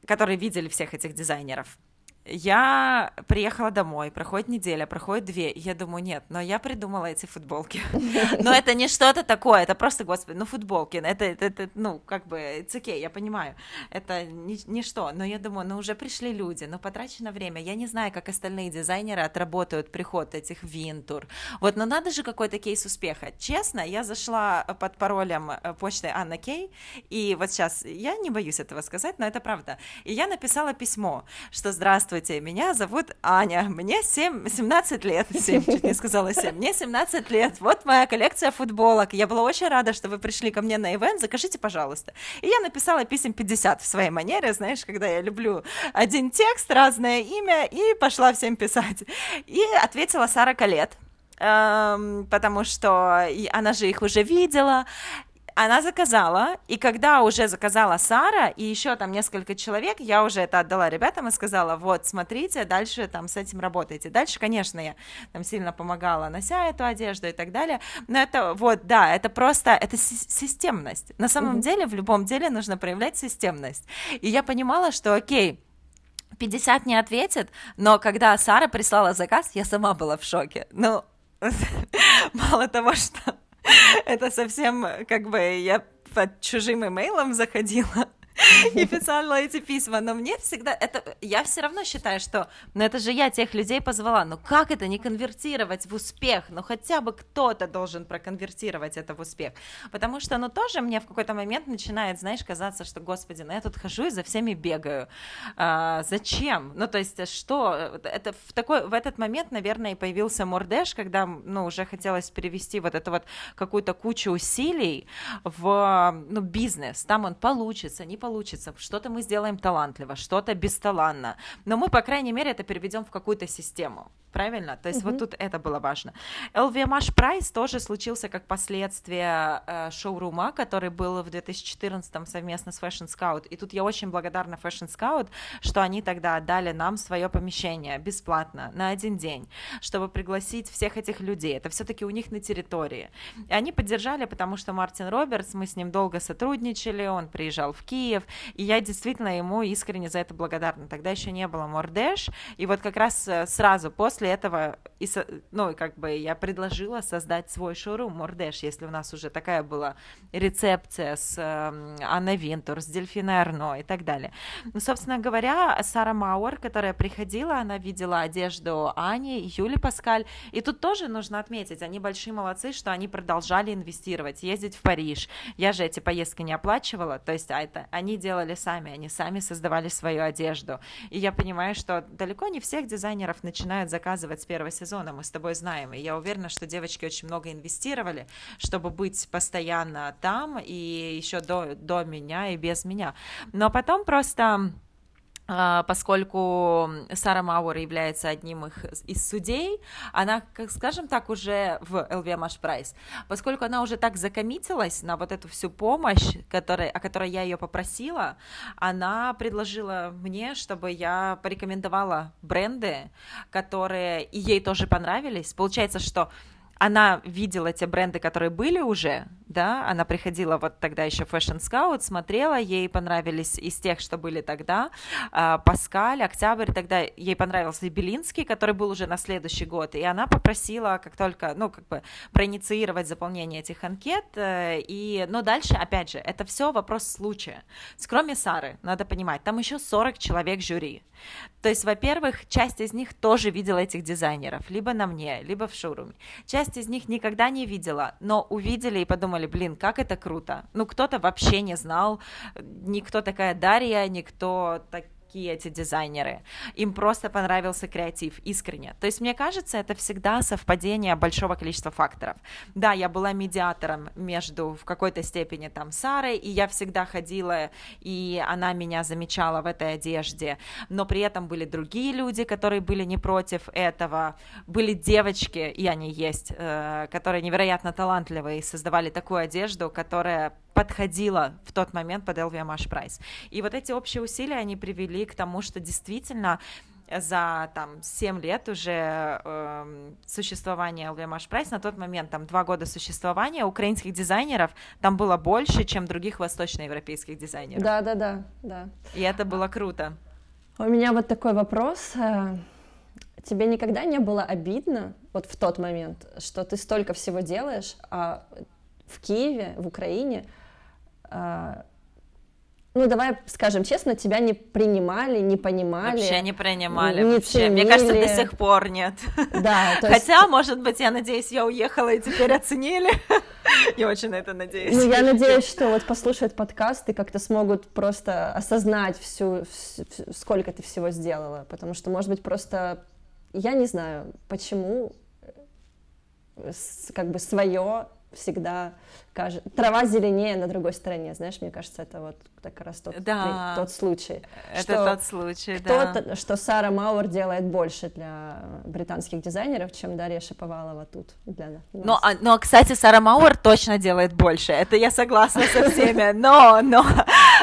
[SPEAKER 3] которые видели всех этих дизайнеров, я приехала домой, проходит неделя, проходит две, я думаю, нет, но я придумала эти футболки. [laughs] Но это не что-то такое, это просто, господи, ну футболки, это, это, это ну, как бы, it's okay, я понимаю, это ничто, но я думаю, ну уже пришли люди, но потрачено время, я не знаю, как остальные дизайнеры отработают приход этих винтур, вот, но надо же какой-то кейс успеха. Честно, я зашла под паролем э, почты Анна Кей, и вот сейчас, я не боюсь этого сказать, но это правда, и я написала письмо, что здравствуйте, Здравствуйте, меня зовут Аня, мне 7, 17 лет, [laughs] 7, чуть не сказала 7, мне 17 лет, вот моя коллекция футболок, я была очень рада, что вы пришли ко мне на ивент, закажите, пожалуйста. И я написала писем 50 в своей манере, знаешь, когда я люблю один текст, разное имя, и пошла всем писать. И ответила Сара Калет, эм, потому что она же их уже видела, она заказала, и когда уже заказала Сара и еще там несколько человек, я уже это отдала ребятам и сказала, вот, смотрите, дальше там с этим работайте. Дальше, конечно, я там сильно помогала, нося эту одежду и так далее, но это вот, да, это просто, это системность. На самом mm-hmm. деле, в любом деле нужно проявлять системность. И я понимала, что, окей, 50 не ответит, но когда Сара прислала заказ, я сама была в шоке. Ну, [laughs] мало того, что [laughs] это совсем как бы я под чужим имейлом заходила и писала эти письма, но мне всегда это, я все равно считаю, что, ну это же я тех людей позвала, ну как это не конвертировать в успех, ну хотя бы кто-то должен проконвертировать это в успех, потому что, ну тоже мне в какой-то момент начинает, знаешь, казаться, что, господи, ну я тут хожу и за всеми бегаю, а, зачем? Ну то есть что, это в такой, в этот момент, наверное, и появился Мордеш, когда, ну уже хотелось перевести вот эту вот какую-то кучу усилий в, ну бизнес, там он получится, не получится, получится, что-то мы сделаем талантливо, что-то бесталанно, но мы, по крайней мере, это переведем в какую-то систему правильно? То есть mm-hmm. вот тут это было важно. LVMH Price тоже случился как последствие э, шоурума, который был в 2014 совместно с Fashion Scout, и тут я очень благодарна Fashion Scout, что они тогда отдали нам свое помещение бесплатно на один день, чтобы пригласить всех этих людей. Это все-таки у них на территории. И они поддержали, потому что Мартин Робертс, мы с ним долго сотрудничали, он приезжал в Киев, и я действительно ему искренне за это благодарна. Тогда еще не было Мордеш, и вот как раз э, сразу после этого, и, ну, как бы я предложила создать свой шоурум Мордеш, если у нас уже такая была рецепция с э, Анной Винтур, с Дельфиной Арно и так далее. Ну, собственно говоря, Сара Мауэр, которая приходила, она видела одежду Ани, Юли Паскаль, и тут тоже нужно отметить, они большие молодцы, что они продолжали инвестировать, ездить в Париж. Я же эти поездки не оплачивала, то есть а это они делали сами, они сами создавали свою одежду. И я понимаю, что далеко не всех дизайнеров начинают заказывать с первого сезона, мы с тобой знаем. И я уверена, что девочки очень много инвестировали, чтобы быть постоянно там и еще до, до меня и без меня. Но потом просто поскольку Сара Мауэр является одним их, из судей, она, как скажем так, уже в LVMH Price, поскольку она уже так закоммитилась на вот эту всю помощь, которой, о которой я ее попросила, она предложила мне, чтобы я порекомендовала бренды, которые ей тоже понравились. Получается, что она видела те бренды, которые были уже, да, она приходила вот тогда еще Fashion Scout, смотрела, ей понравились из тех, что были тогда, а, Паскаль, Октябрь, тогда ей понравился Белинский, который был уже на следующий год, и она попросила, как только, ну, как бы проинициировать заполнение этих анкет, э, и, но дальше, опять же, это все вопрос случая. Кроме Сары, надо понимать, там еще 40 человек жюри. То есть, во-первых, часть из них тоже видела этих дизайнеров, либо на мне, либо в шоуруме. Часть из них никогда не видела, но увидели и подумали, блин, как это круто. Ну, кто-то вообще не знал, никто такая Дарья, никто так такие эти дизайнеры. Им просто понравился креатив, искренне. То есть, мне кажется, это всегда совпадение большого количества факторов. Да, я была медиатором между в какой-то степени там Сарой, и я всегда ходила, и она меня замечала в этой одежде, но при этом были другие люди, которые были не против этого, были девочки, и они есть, э, которые невероятно талантливые и создавали такую одежду, которая подходила в тот момент под LVMH Price. И вот эти общие усилия, они привели к тому, что действительно за там 7 лет уже э, существования LVMH Price, на тот момент там 2 года существования украинских дизайнеров там было больше, чем других восточноевропейских дизайнеров.
[SPEAKER 2] Да, да, да, да.
[SPEAKER 3] И это было круто.
[SPEAKER 2] У меня вот такой вопрос. Э, тебе никогда не было обидно вот в тот момент, что ты столько всего делаешь, а в Киеве, в Украине ну, давай скажем честно, тебя не принимали, не понимали.
[SPEAKER 3] Вообще не принимали. Не вообще. Ценили. Мне кажется, до сих пор нет.
[SPEAKER 2] Да,
[SPEAKER 3] то есть... Хотя, может быть, я надеюсь, я уехала и теперь оценили. [laughs] Я очень на это надеюсь.
[SPEAKER 2] Ну, я надеюсь, что вот послушают подкаст и как-то смогут просто осознать всю, сколько ты всего сделала. Потому что, может быть, просто я не знаю, почему э, как бы свое всегда кажется... Трава зеленее на другой стороне, знаешь, мне кажется, это вот как раз тот,
[SPEAKER 3] да,
[SPEAKER 2] тот случай.
[SPEAKER 3] Это что тот случай,
[SPEAKER 2] да. Что Сара Мауэр делает больше для британских дизайнеров, чем Дарья Шаповалова тут для нас.
[SPEAKER 3] Но, а, но, кстати, Сара Мауэр точно делает больше, это я согласна со всеми, [laughs] но, но,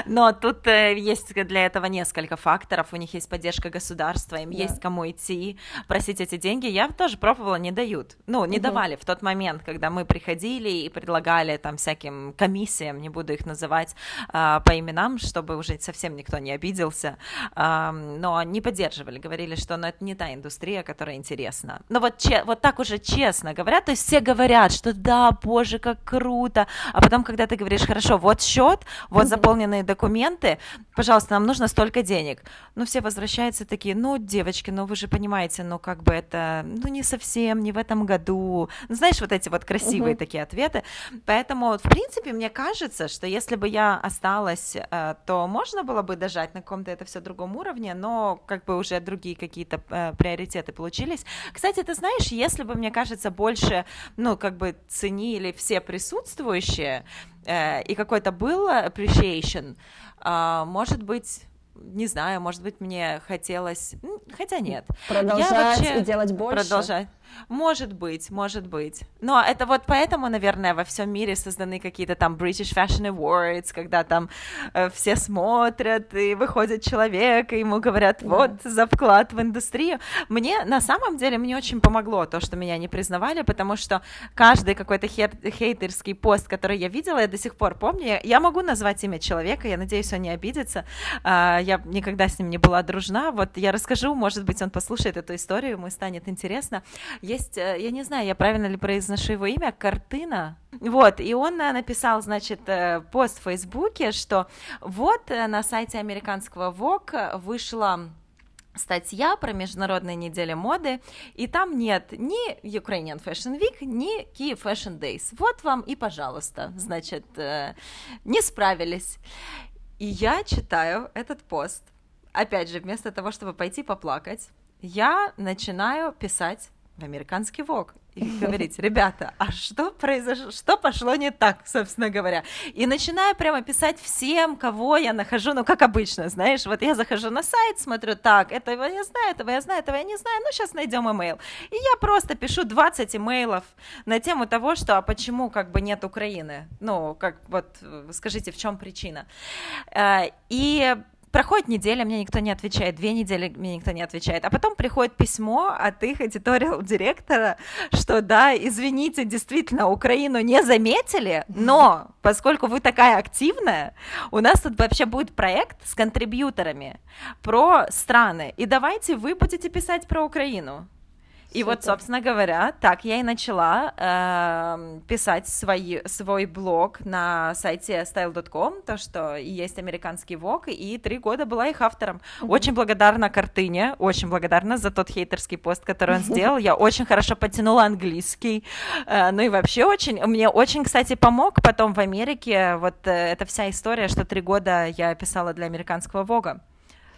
[SPEAKER 3] но тут э, есть для этого несколько факторов, у них есть поддержка государства, им да. есть кому идти, просить эти деньги, я тоже пробовала, не дают, ну, не угу. давали в тот момент, когда мы приходили и предлагали там всяким комиссиям, не буду их называть а, по именам, чтобы уже совсем никто не обиделся, но не поддерживали, говорили, что ну, это не та индустрия, которая интересна. Но вот, че, вот так уже честно говорят, то есть все говорят, что да, боже, как круто, а потом, когда ты говоришь, хорошо, вот счет, вот заполненные документы, пожалуйста, нам нужно столько денег, ну все возвращаются такие, ну, девочки, ну вы же понимаете, ну как бы это, ну не совсем, не в этом году, ну, знаешь, вот эти вот красивые uh-huh. такие ответы, Поэтому, в принципе, мне кажется, что если бы я осталась, то можно было бы дожать на каком-то это все другом уровне, но как бы уже другие какие-то э, приоритеты получились. Кстати, ты знаешь, если бы, мне кажется, больше, ну, как бы ценили все присутствующие, э, и какой-то был appreciation, а, может быть, не знаю, может быть, мне хотелось, хотя нет.
[SPEAKER 2] Продолжать я вообще... и делать больше.
[SPEAKER 3] Продолжать. Может быть, может быть. Но это вот поэтому, наверное, во всем мире созданы какие-то там British Fashion Awards, когда там э, все смотрят, и выходит человек, и ему говорят, вот, да. за вклад в индустрию. Мне, на самом деле, мне очень помогло то, что меня не признавали, потому что каждый какой-то хейтерский пост, который я видела, я до сих пор помню, я могу назвать имя человека, я надеюсь, он не обидится, э, я никогда с ним не была дружна, вот я расскажу, может быть, он послушает эту историю, ему станет интересно. Есть, э, я не знаю, я правильно ли произношу его имя, Картына. Вот, и он э, написал, значит, э, пост в Фейсбуке, что вот на сайте американского Vogue вышла статья про Международные недели моды, и там нет ни Ukrainian Fashion Week, ни Kyiv Fashion Days. Вот вам и, пожалуйста, значит, не справились. И я читаю этот пост, опять же, вместо того, чтобы пойти поплакать, я начинаю писать в американский ВОК и говорить, ребята, а что произошло, что пошло не так, собственно говоря. И начинаю прямо писать всем, кого я нахожу, ну, как обычно, знаешь, вот я захожу на сайт, смотрю, так, этого я знаю, этого я знаю, этого я не знаю, ну, сейчас найдем имейл. И я просто пишу 20 имейлов на тему того, что, а почему как бы нет Украины? Ну, как вот, скажите, в чем причина? Э, и Проходит неделя, мне никто не отвечает, две недели мне никто не отвечает, а потом приходит письмо от их эдиториал директора, что да, извините, действительно, Украину не заметили, но поскольку вы такая активная, у нас тут вообще будет проект с контрибьюторами про страны, и давайте вы будете писать про Украину. И вот, собственно говоря, так я и начала э, писать свои, свой блог на сайте style.com, то, что и есть американский вок, и три года была их автором. Очень благодарна Картыне, очень благодарна за тот хейтерский пост, который он сделал. Я очень хорошо подтянула английский, э, ну и вообще очень, мне очень, кстати, помог потом в Америке вот э, эта вся история, что три года я писала для американского вога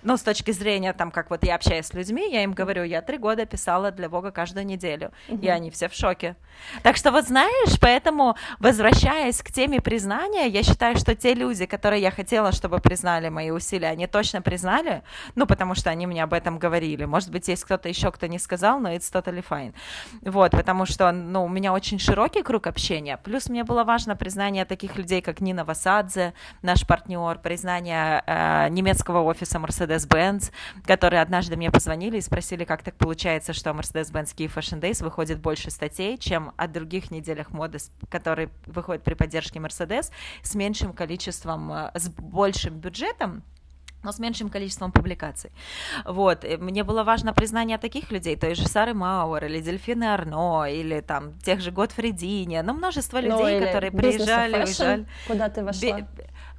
[SPEAKER 3] ну, с точки зрения, там, как вот я общаюсь с людьми, я им говорю, я три года писала для Бога каждую неделю, угу. и они все в шоке. Так что вот знаешь, поэтому, возвращаясь к теме признания, я считаю, что те люди, которые я хотела, чтобы признали мои усилия, они точно признали, ну, потому что они мне об этом говорили. Может быть, есть кто-то еще, кто не сказал, но it's totally fine. Вот, потому что, ну, у меня очень широкий круг общения, плюс мне было важно признание таких людей, как Нина Васадзе, наш партнер, признание э, немецкого офиса Mercedes Mercedes-Benz, которые однажды мне позвонили и спросили, как так получается, что Mercedes-Benz Key Fashion Days выходит больше статей, чем о других неделях моды, которые выходят при поддержке Mercedes, с меньшим количеством, э, с большим бюджетом, но с меньшим количеством публикаций. Вот. И мне было важно признание таких людей, той же Сары Мауэр, или Дельфины Арно, или там тех же Готфридини, ну, множество ну, людей, ну, которые приезжали, уезжали.
[SPEAKER 2] Куда ты вошла?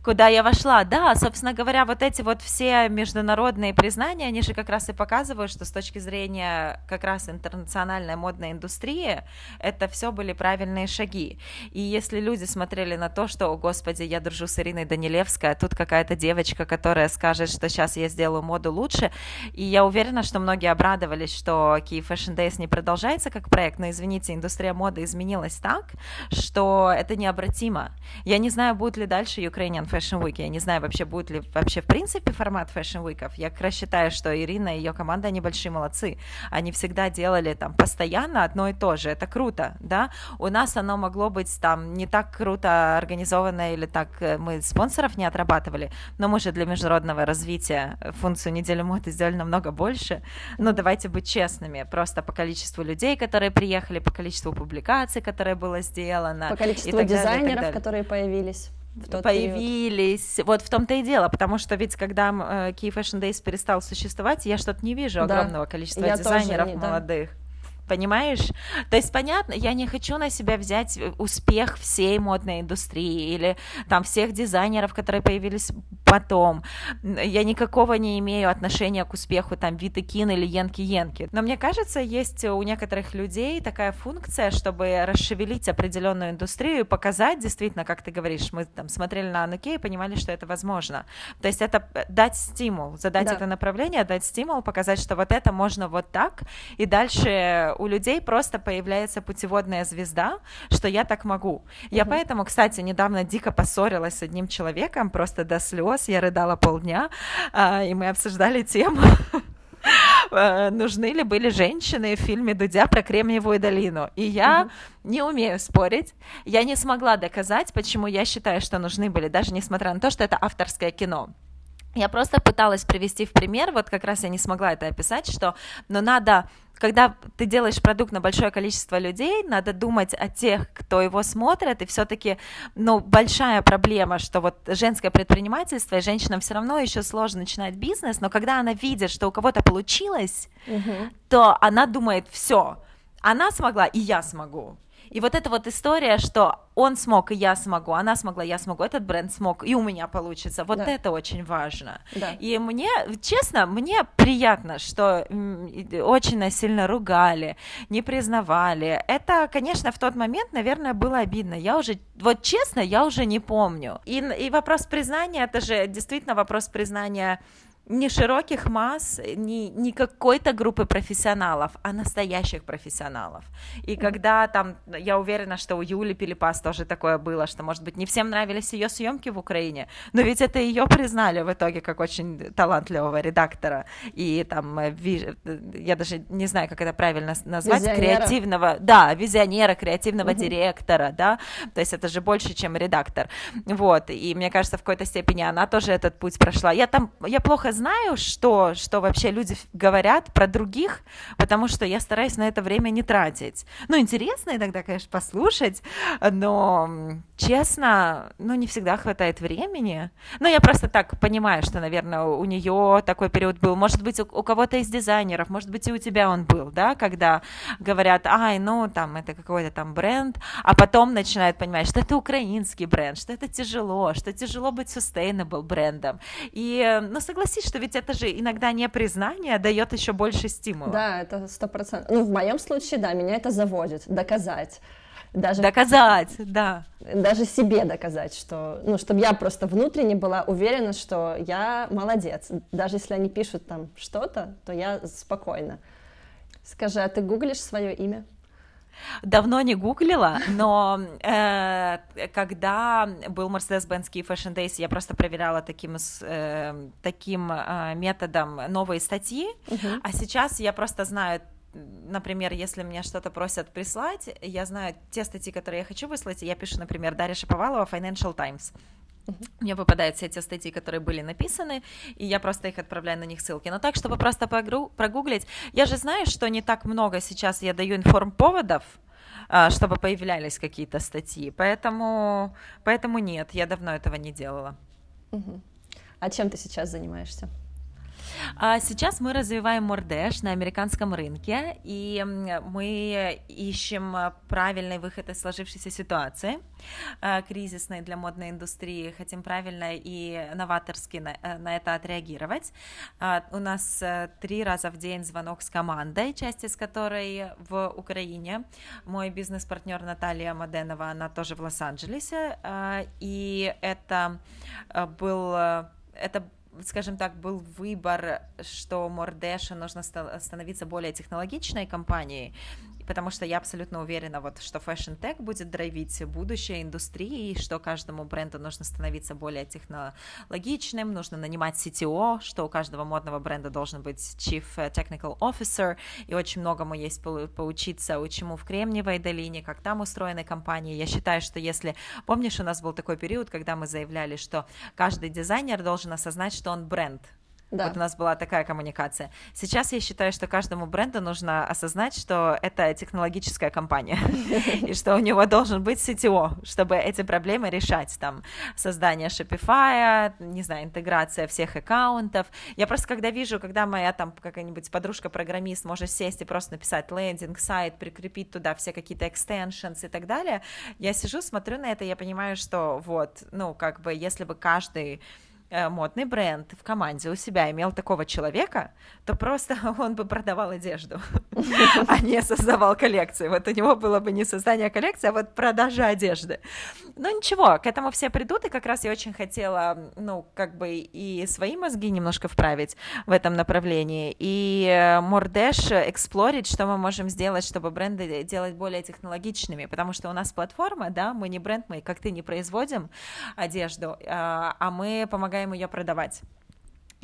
[SPEAKER 3] Куда я вошла. Да, собственно говоря, вот эти вот все международные признания, они же как раз и показывают, что с точки зрения как раз интернациональной модной индустрии, это все были правильные шаги. И если люди смотрели на то, что, о господи, я дружу с Ириной Данилевской, а тут какая-то девочка, которая скажет, что сейчас я сделаю моду лучше, и я уверена, что многие обрадовались, что Key Fashion Days не продолжается как проект, но, извините, индустрия моды изменилась так, что это необратимо. Я не знаю, будет ли дальше Ukrainian Fashion Week. Я не знаю, вообще будет ли вообще в принципе формат Fashion Week. Я как раз считаю, что Ирина и ее команда, они большие молодцы. Они всегда делали там постоянно одно и то же. Это круто, да? У нас оно могло быть там не так круто организовано или так э, мы спонсоров не отрабатывали, но мы же для международного развития функцию недели моды сделали намного больше. Но давайте быть честными, просто по количеству людей, которые приехали, по количеству публикаций, которые было сделано.
[SPEAKER 2] По количеству дизайнеров, далее, которые появились в тот
[SPEAKER 3] появились. Период. Вот в том-то и дело, потому что ведь когда э, Key Fashion Days перестал существовать, я что-то не вижу да. огромного количества я дизайнеров не, молодых. Да понимаешь? То есть, понятно, я не хочу на себя взять успех всей модной индустрии или там всех дизайнеров, которые появились потом. Я никакого не имею отношения к успеху там Виты Кин или Янки Янки. Но мне кажется, есть у некоторых людей такая функция, чтобы расшевелить определенную индустрию и показать действительно, как ты говоришь, мы там смотрели на Ануке и понимали, что это возможно. То есть это дать стимул, задать да. это направление, дать стимул, показать, что вот это можно вот так, и дальше у людей просто появляется путеводная звезда, что я так могу. Я угу. поэтому, кстати, недавно дико поссорилась с одним человеком, просто до слез, слез, я рыдала полдня, а, и мы обсуждали тему, а, [laughs] нужны ли были женщины в фильме Дудя про Кремниевую долину. И я угу. не умею спорить. Я не смогла доказать, почему я считаю, что нужны были, даже несмотря на то, что это авторское кино. Я просто пыталась привести в пример, вот как раз я не смогла это описать, что но надо когда ты делаешь продукт на большое количество людей, надо думать о тех, кто его смотрит, и все-таки, ну, большая проблема, что вот женское предпринимательство, и женщинам все равно еще сложно начинать бизнес, но когда она видит, что у кого-то получилось, угу. то она думает, все, она смогла, и я смогу. И вот эта вот история, что он смог, и я смогу, она смогла, я смогу, этот бренд смог, и у меня получится. Вот да. это очень важно. Да. И мне, честно, мне приятно, что очень сильно ругали, не признавали. Это, конечно, в тот момент, наверное, было обидно. Я уже, вот честно, я уже не помню. И, и вопрос признания, это же действительно вопрос признания не широких масс, не, не какой-то группы профессионалов, а настоящих профессионалов. И когда там, я уверена, что у Юли Пилипас тоже такое было, что, может быть, не всем нравились ее съемки в Украине, но ведь это ее признали в итоге как очень талантливого редактора и там, э, я даже не знаю, как это правильно назвать,
[SPEAKER 2] визионера.
[SPEAKER 3] креативного, да, визионера, креативного угу. директора, да, то есть это же больше, чем редактор, вот, и мне кажется, в какой-то степени она тоже этот путь прошла. Я там, я плохо знаю, что, что вообще люди говорят про других, потому что я стараюсь на это время не тратить. Ну, интересно иногда, конечно, послушать, но, честно, ну, не всегда хватает времени. Но я просто так понимаю, что, наверное, у нее такой период был. Может быть, у, у кого-то из дизайнеров, может быть, и у тебя он был, да, когда говорят, ай, ну, там, это какой-то там бренд, а потом начинают понимать, что это украинский бренд, что это тяжело, что тяжело быть sustainable брендом. И, ну, согласись, что ведь это же иногда не признание дает еще больше стимула.
[SPEAKER 2] Да, это сто процентов. Ну, в моем случае, да, меня это заводит, доказать.
[SPEAKER 3] Даже, доказать, да.
[SPEAKER 2] Даже себе доказать, что, ну, чтобы я просто внутренне была уверена, что я молодец. Даже если они пишут там что-то, то я спокойна. Скажи, а ты гуглишь свое имя?
[SPEAKER 3] Давно не гуглила, но э, когда был Mercedes-Benz Key Fashion Days, я просто проверяла таким, э, таким э, методом новые статьи, uh-huh. а сейчас я просто знаю например, если мне что-то просят прислать, я знаю те статьи, которые я хочу выслать, я пишу, например, Дарья Шаповалова, Financial Times. Мне попадают все те статьи, которые были написаны, и я просто их отправляю на них ссылки. Но так, чтобы просто прогуглить, я же знаю, что не так много сейчас я даю информповодов, а, чтобы появлялись какие-то статьи, поэтому, поэтому нет, я давно этого не делала.
[SPEAKER 2] А чем ты сейчас занимаешься?
[SPEAKER 3] А сейчас мы развиваем Мордеш на американском рынке, и мы ищем правильный выход из сложившейся ситуации а, кризисной для модной индустрии, хотим правильно и новаторски на, э, на это отреагировать. А, у нас э, три раза в день звонок с командой, часть из которой в Украине. Мой бизнес-партнер Наталья Маденова, она тоже в Лос-Анджелесе, и это э, был это скажем так, был выбор, что Мордеша нужно становиться более технологичной компанией, потому что я абсолютно уверена, вот, что Fashion Tech будет драйвить будущее индустрии, что каждому бренду нужно становиться более технологичным, нужно нанимать CTO, что у каждого модного бренда должен быть Chief Technical Officer, и очень многому есть поучиться, у чему в Кремниевой долине, как там устроены компании. Я считаю, что если, помнишь, у нас был такой период, когда мы заявляли, что каждый дизайнер должен осознать, что он бренд, да. Вот у нас была такая коммуникация. Сейчас я считаю, что каждому бренду нужно осознать, что это технологическая компания, [laughs] и что у него должен быть CTO, чтобы эти проблемы решать, там, создание Shopify, не знаю, интеграция всех аккаунтов. Я просто когда вижу, когда моя там какая-нибудь подружка-программист может сесть и просто написать лендинг, сайт, прикрепить туда все какие-то extensions и так далее, я сижу, смотрю на это, я понимаю, что вот, ну, как бы, если бы каждый модный бренд в команде у себя имел такого человека, то просто [laughs] он бы продавал одежду, [laughs] а не создавал коллекции. Вот у него было бы не создание коллекции, а вот продажа одежды. Но ничего, к этому все придут, и как раз я очень хотела, ну, как бы и свои мозги немножко вправить в этом направлении, и э, мордеш эксплорить, что мы можем сделать, чтобы бренды делать более технологичными, потому что у нас платформа, да, мы не бренд, мы как ты не производим одежду, а, а мы помогаем помогаем ее продавать.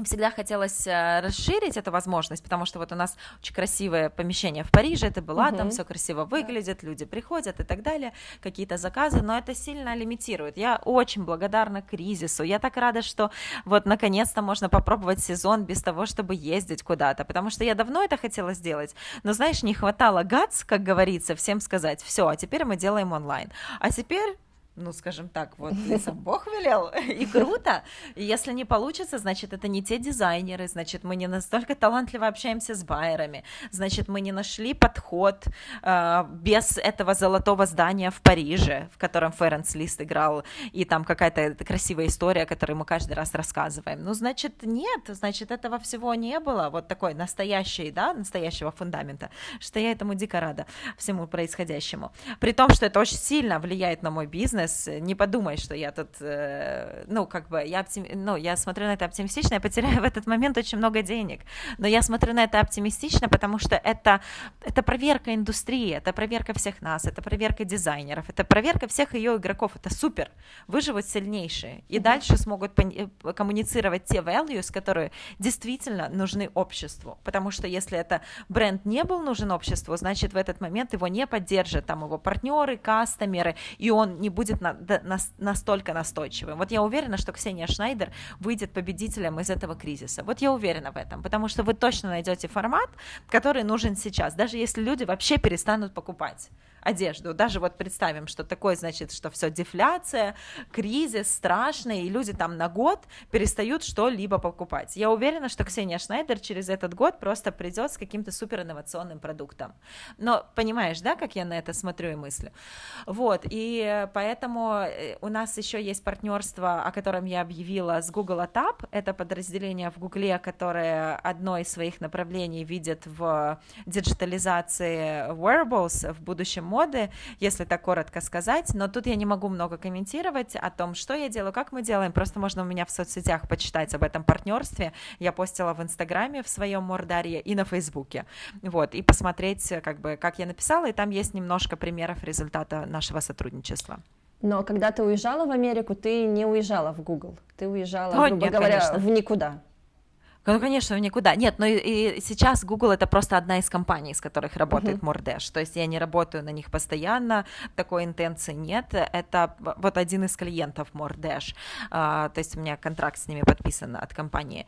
[SPEAKER 3] Всегда хотелось э, расширить эту возможность, потому что вот у нас очень красивое помещение в Париже, это была, uh-huh. там все красиво выглядит, люди приходят и так далее, какие-то заказы, но это сильно лимитирует. Я очень благодарна кризису, я так рада, что вот наконец-то можно попробовать сезон без того, чтобы ездить куда-то, потому что я давно это хотела сделать, но знаешь, не хватало гац, как говорится, всем сказать, все, а теперь мы делаем онлайн, а теперь ну, скажем так, вот [laughs] и сам Бог велел, и круто. И если не получится, значит, это не те дизайнеры, значит, мы не настолько талантливо общаемся с байерами, значит, мы не нашли подход э, без этого золотого здания в Париже, в котором Ференс Лист играл, и там какая-то красивая история, которую мы каждый раз рассказываем. Ну, значит, нет, значит, этого всего не было, вот такой настоящий, да, настоящего фундамента, что я этому дико рада, всему происходящему. При том, что это очень сильно влияет на мой бизнес, бизнес, не подумай, что я тут, э, ну, как бы, я, оптим... ну, я смотрю на это оптимистично, я потеряю [laughs] в этот момент очень много денег, но я смотрю на это оптимистично, потому что это, это проверка индустрии, это проверка всех нас, это проверка дизайнеров, это проверка всех ее игроков, это супер, выживут сильнейшие, и mm-hmm. дальше смогут э, коммуницировать те values, которые действительно нужны обществу, потому что если это бренд не был нужен обществу, значит, в этот момент его не поддержат. Там его партнеры, кастомеры, и он не будет на, на, настолько настойчивым. Вот я уверена, что Ксения Шнайдер выйдет победителем из этого кризиса. Вот я уверена в этом, потому что вы точно найдете формат, который нужен сейчас, даже если люди вообще перестанут покупать одежду. Даже вот представим, что такое, значит, что все дефляция, кризис страшный, и люди там на год перестают что-либо покупать. Я уверена, что Ксения Шнайдер через этот год просто придет с каким-то супер инновационным продуктом. Но понимаешь, да, как я на это смотрю и мыслю? Вот, и поэтому э, у нас еще есть партнерство, о котором я объявила с Google Atap. Это подразделение в Гугле, которое одно из своих направлений видит в диджитализации wearables в будущем моды, если так коротко сказать, но тут я не могу много комментировать о том, что я делаю, как мы делаем, просто можно у меня в соцсетях почитать об этом партнерстве, я постила в Инстаграме в своем Мордарье и на Фейсбуке, вот, и посмотреть, как бы, как я написала, и там есть немножко примеров результата нашего сотрудничества.
[SPEAKER 2] Но когда ты уезжала в Америку, ты не уезжала в Google, ты уезжала, О, грубо нет, говоря, конечно. в никуда.
[SPEAKER 3] Ну, конечно, никуда. Нет, но и, и сейчас Google это просто одна из компаний, с которых работает uh-huh. Mordash. То есть я не работаю на них постоянно, такой интенции нет. Это вот один из клиентов Mordash. А, то есть у меня контракт с ними подписан от компании.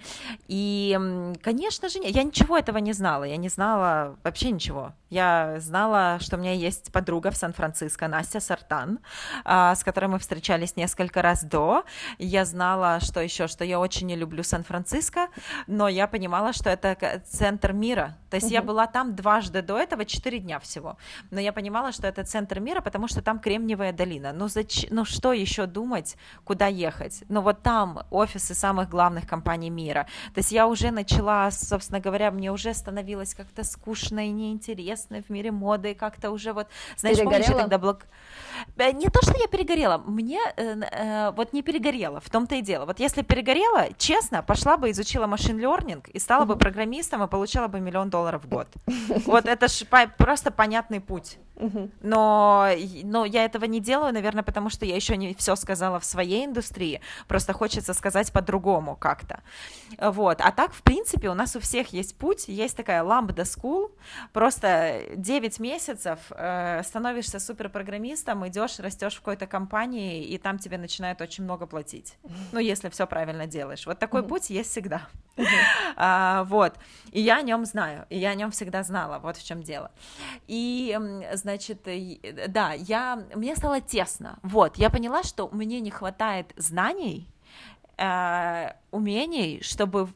[SPEAKER 3] И, конечно же, я ничего этого не знала. Я не знала вообще ничего. Я знала, что у меня есть подруга в Сан-Франциско, Настя Сартан, а, с которой мы встречались несколько раз до. Я знала, что еще, что я очень не люблю Сан-Франциско, но я понимала, что это центр мира. То есть угу. я была там дважды до этого, четыре дня всего. Но я понимала, что это центр мира, потому что там Кремниевая долина. Ну, зач... ну что еще думать, куда ехать? Ну вот там офисы самых главных компаний мира. То есть я уже начала, собственно говоря, мне уже становилось как-то скучно и неинтересно в мире моды, как-то уже вот, знаешь, помнишь, тогда блок... Э, не то, что я перегорела, мне э, э, вот не перегорела, в том-то и дело. Вот если перегорела, честно, пошла бы изучила машин learning и стала бы программистом и получала бы миллион долларов в год. [laughs] Вот это ж просто понятный путь. Но, но я этого не делаю, наверное, потому что я еще не все сказала в своей индустрии. Просто хочется сказать по-другому как-то. Вот. А так, в принципе, у нас у всех есть путь. Есть такая Lambda School. Просто 9 месяцев э, становишься суперпрограммистом, идешь, растешь в какой-то компании, и там тебе начинают очень много платить. Ну, если все правильно делаешь. Вот такой путь есть всегда. А, вот. И я о нем знаю. И я о нем всегда знала. Вот в чем дело. И, значит, да, я, мне стало тесно. Вот, я поняла, что мне не хватает знаний, э, умений, чтобы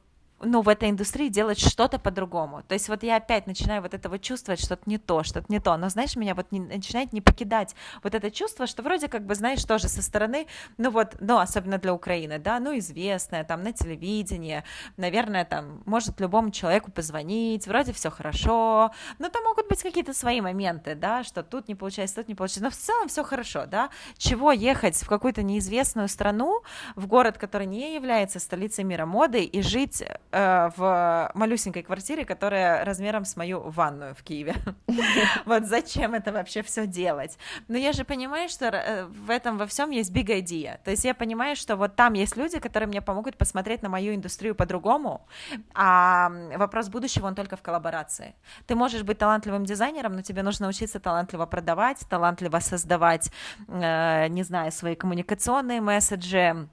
[SPEAKER 3] ну, в этой индустрии делать что-то по-другому. То есть вот я опять начинаю вот это вот чувствовать что-то не то, что-то не то. Но знаешь, меня вот не, начинает не покидать вот это чувство, что вроде как бы, знаешь, тоже со стороны, ну вот, ну, особенно для Украины, да, ну, известная, там, на телевидении, наверное, там, может любому человеку позвонить, вроде все хорошо, но там могут быть какие-то свои моменты, да, что тут не получается, тут не получается, но в целом все хорошо, да. Чего ехать в какую-то неизвестную страну, в город, который не является столицей мира моды, и жить в малюсенькой квартире, которая размером с мою ванную в Киеве. [laughs] Вот зачем это вообще все делать? Но я же понимаю, что э, в этом во всем есть big idea. То есть я понимаю, что вот там есть люди, которые мне помогут посмотреть на мою индустрию по-другому, а вопрос будущего, он только в коллаборации. Ты можешь быть талантливым дизайнером, но тебе нужно учиться талантливо продавать, талантливо создавать, э, не знаю, свои коммуникационные месседжи,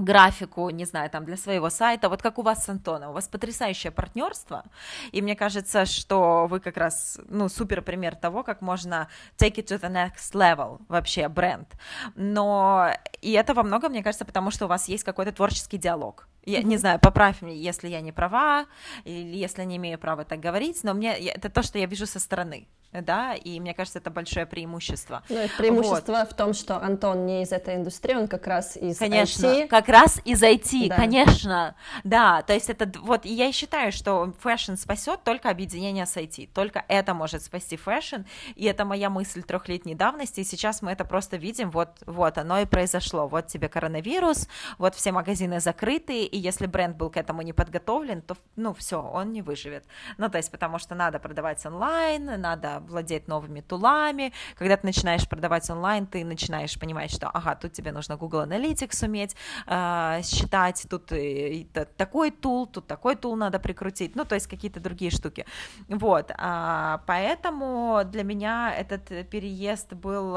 [SPEAKER 3] графику, не знаю, там для своего сайта, вот как у вас с Антоном, у вас потрясающее партнерство, и мне кажется, что вы как раз, ну, супер пример того, как можно take it to the next level, вообще, бренд, но, и это во многом, мне кажется, потому что у вас есть какой-то творческий диалог, я mm-hmm. не знаю, поправь меня, если я не права, или если не имею права так говорить, но мне, это то, что я вижу со стороны, да, и мне кажется, это большое преимущество.
[SPEAKER 2] Ну, это преимущество вот. в том, что Антон не из этой индустрии, он как раз из
[SPEAKER 3] конечно,
[SPEAKER 2] IT.
[SPEAKER 3] как раз из IT, да. конечно, да, то есть это вот, я и считаю, что fashion спасет только объединение с IT, только это может спасти fashion, и это моя мысль трехлетней давности, и сейчас мы это просто видим, вот, вот оно и произошло, вот тебе коронавирус, вот все магазины закрыты, и если бренд был к этому не подготовлен, то, ну, все, он не выживет, ну, то есть потому что надо продавать онлайн, надо владеть новыми тулами. Когда ты начинаешь продавать онлайн, ты начинаешь понимать, что, ага, тут тебе нужно Google Analytics уметь э, считать, тут и, и, такой тул, тут такой тул надо прикрутить, ну, то есть какие-то другие штуки. Вот, а, поэтому для меня этот переезд был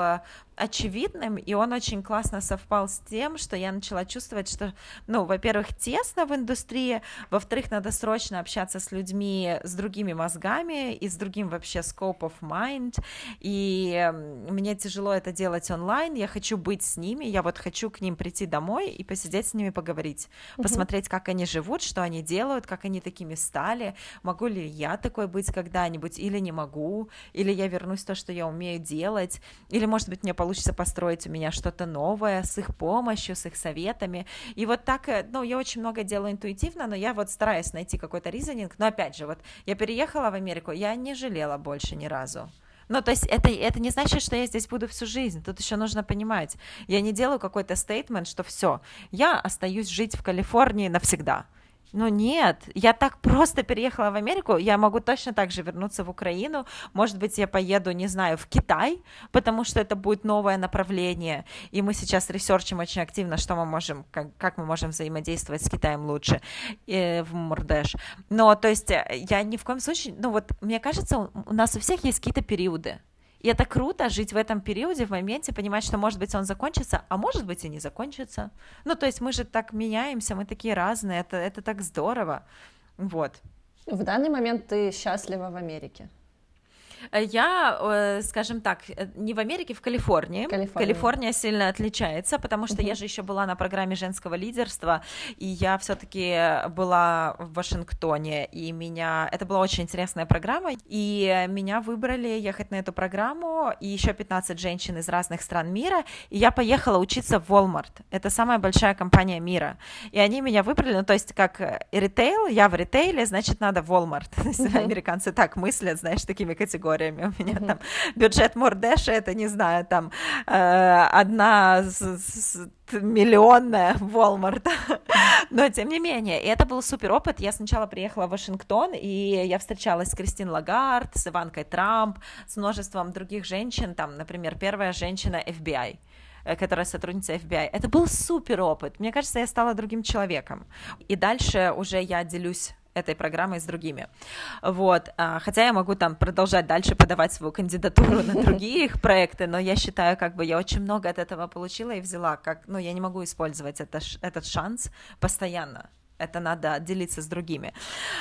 [SPEAKER 3] очевидным, и он очень классно совпал с тем, что я начала чувствовать, что, ну, во-первых, тесно в индустрии, во-вторых, надо срочно общаться с людьми с другими мозгами и с другим вообще scope of mind, и мне тяжело это делать онлайн, я хочу быть с ними, я вот хочу к ним прийти домой и посидеть с ними поговорить, посмотреть, как они живут, что они делают, как они такими стали, могу ли я такой быть когда-нибудь, или не могу, или я вернусь в то, что я умею делать, или, может быть, мне получится построить у меня что-то новое с их помощью, с их советами. И вот так, э, ну, я очень много делаю интуитивно, но я вот стараюсь найти какой-то ризонинг. Но опять же, вот я переехала в Америку, я не жалела больше ни разу. Ну, то есть это, это не значит, что я здесь буду всю жизнь. Тут еще нужно понимать. Я не делаю какой-то стейтмент, что все, я остаюсь жить в Калифорнии навсегда. Ну нет, я так просто переехала в Америку, я могу точно так же вернуться в Украину, может быть, я поеду, не знаю, в Китай, потому что это будет новое направление, и мы сейчас ресерчим очень активно, что мы можем, как, как мы можем взаимодействовать с Китаем лучше э, в Мурдеш. Но, то есть, э, я ни в коем случае, ну вот, мне кажется, у нас у всех есть какие-то периоды, и это круто жить в этом периоде, в моменте, понимать, что, может быть, он закончится, а может быть и не закончится. Ну, то есть мы же так меняемся, мы такие разные, это, это так здорово. Вот.
[SPEAKER 2] В данный момент ты счастлива в Америке?
[SPEAKER 3] Я, э, скажем так, э, не в Америке, в Калифорнии.
[SPEAKER 2] Калифорния,
[SPEAKER 3] Калифорния сильно отличается, потому что uh-huh. я же еще была на программе женского лидерства, и я все-таки была в Вашингтоне, и меня... Это была очень интересная программа, и меня выбрали ехать на эту программу, и еще 15 женщин из разных стран мира, и я поехала учиться в Walmart. Это самая большая компания мира. И они меня выбрали, ну, то есть как ритейл, я в ритейле, значит, надо в Walmart. [laughs] Uh-huh. Американцы так мыслят, знаешь, такими категориями категориями. У меня mm-hmm. там бюджет Мордеша, это, не знаю, там э, одна с, с, миллионная Walmart. [laughs] Но тем не менее, это был супер опыт. Я сначала приехала в Вашингтон, и я встречалась с Кристин Лагард, с Иванкой Трамп, с множеством других женщин, там, например, первая женщина FBI э, которая сотрудница FBI. Это был супер опыт. Мне кажется, я стала другим человеком. И дальше уже я делюсь этой программой с другими. Вот. А, хотя я могу там продолжать дальше подавать свою кандидатуру на [laughs] другие их проекты, но я считаю, как бы я очень много от этого получила и взяла, как, ну, я не могу использовать это, этот шанс постоянно это надо делиться с другими.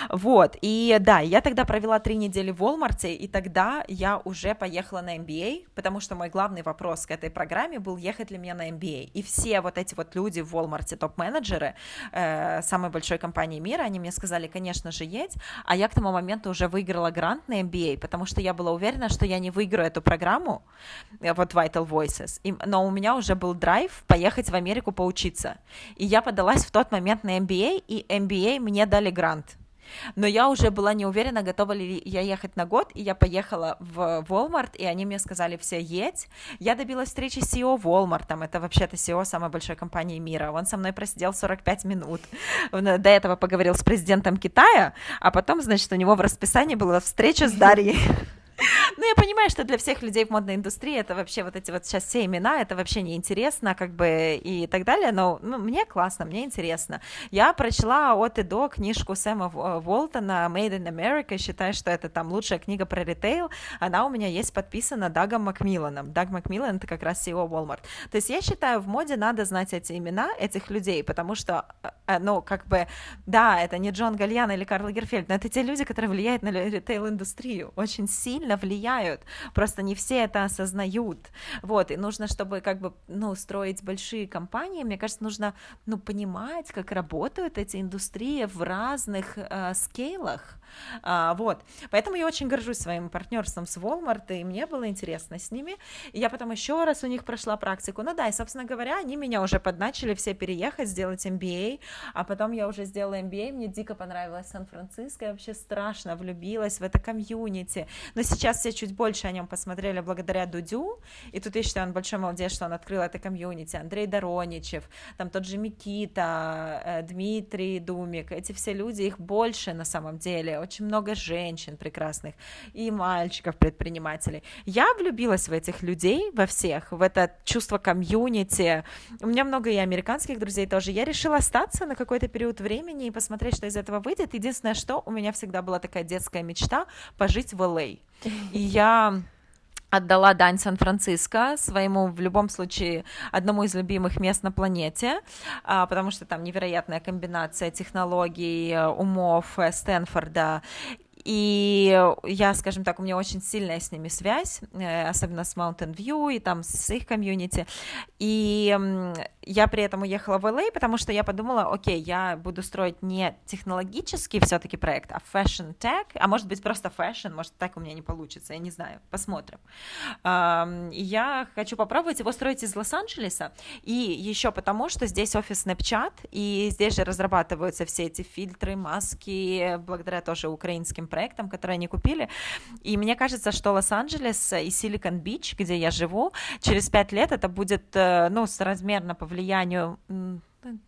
[SPEAKER 3] Вот, и да, я тогда провела три недели в Walmart, и тогда я уже поехала на MBA, потому что мой главный вопрос к этой программе был, ехать ли мне на MBA. И все вот эти вот люди в Walmart, топ-менеджеры э, самой большой компании мира, они мне сказали, конечно же, едь, а я к тому моменту уже выиграла грант на MBA, потому что я была уверена, что я не выиграю эту программу, э, вот Vital Voices, и, но у меня уже был драйв поехать в Америку поучиться. И я подалась в тот момент на MBA, и MBA мне дали грант. Но я уже была не уверена, готова ли я ехать на год, и я поехала в Walmart, и они мне сказали, все, едь. Я добилась встречи с CEO Walmart, там, это вообще-то CEO самой большой компании мира. Он со мной просидел 45 минут. Он до этого поговорил с президентом Китая, а потом, значит, у него в расписании была встреча с Дарьей. [laughs] Ну, я понимаю, что для всех людей в модной индустрии это вообще вот эти вот сейчас все имена, это вообще неинтересно, как бы, и так далее, но ну, мне классно, мне интересно. Я прочла от и до книжку Сэма Волтона «Made in America», считаю, что это там лучшая книга про ритейл, она у меня есть подписана Дагом Макмилланом. Даг Макмиллан — это как раз CEO Walmart. То есть я считаю, в моде надо знать эти имена этих людей, потому что, э, ну, как бы, да, это не Джон Гальян или Карл Герфельд, но это те люди, которые влияют на ритейл-индустрию очень сильно влияют, просто не все это осознают, вот, и нужно, чтобы как бы, ну, строить большие компании, мне кажется, нужно, ну, понимать, как работают эти индустрии в разных э, скейлах, А, вот, поэтому я очень горжусь своим партнерством с Walmart, и мне было интересно с ними. И я потом еще раз у них прошла практику. Ну да, и, собственно говоря, они меня уже подначили все переехать, сделать MBA, а потом я уже сделала MBA, мне дико понравилось Сан-Франциско, я вообще страшно влюбилась в это комьюнити. Но сейчас все чуть больше о нем посмотрели благодаря Дудю, и тут я считаю, он большой молодец, что он открыл это комьюнити. Андрей Дороничев, там тот же Микита, э, Дмитрий Думик, эти все люди, их больше на самом деле, очень много женщин прекрасных и мальчиков предпринимателей. Я влюбилась в этих людей, во всех, в это чувство комьюнити. У меня много и американских друзей тоже. Я решила остаться на какой-то период времени и посмотреть, что из этого выйдет. Единственное, что у меня всегда была такая детская мечта пожить в Л.А. И я отдала дань Сан-Франциско, своему, в любом случае, одному из любимых мест на планете, а, потому что там невероятная комбинация технологий, умов э, Стэнфорда и я, скажем так, у меня очень сильная с ними связь, э, особенно с Mountain View и там с их комьюнити. И я при этом уехала в LA, потому что я подумала, окей, я буду строить не технологический все-таки проект, а fashion tech, а может быть просто fashion, может так у меня не получится, я не знаю, посмотрим. Я хочу попробовать его строить из Лос-Анджелеса, и еще потому, что здесь офис Snapchat, и здесь же разрабатываются все эти фильтры, маски, благодаря тоже украинским проектам, которые они купили. И мне кажется, что Лос-Анджелес и Силикон-Бич, где я живу, через пять лет это будет, э, ну, соразмерно по влиянию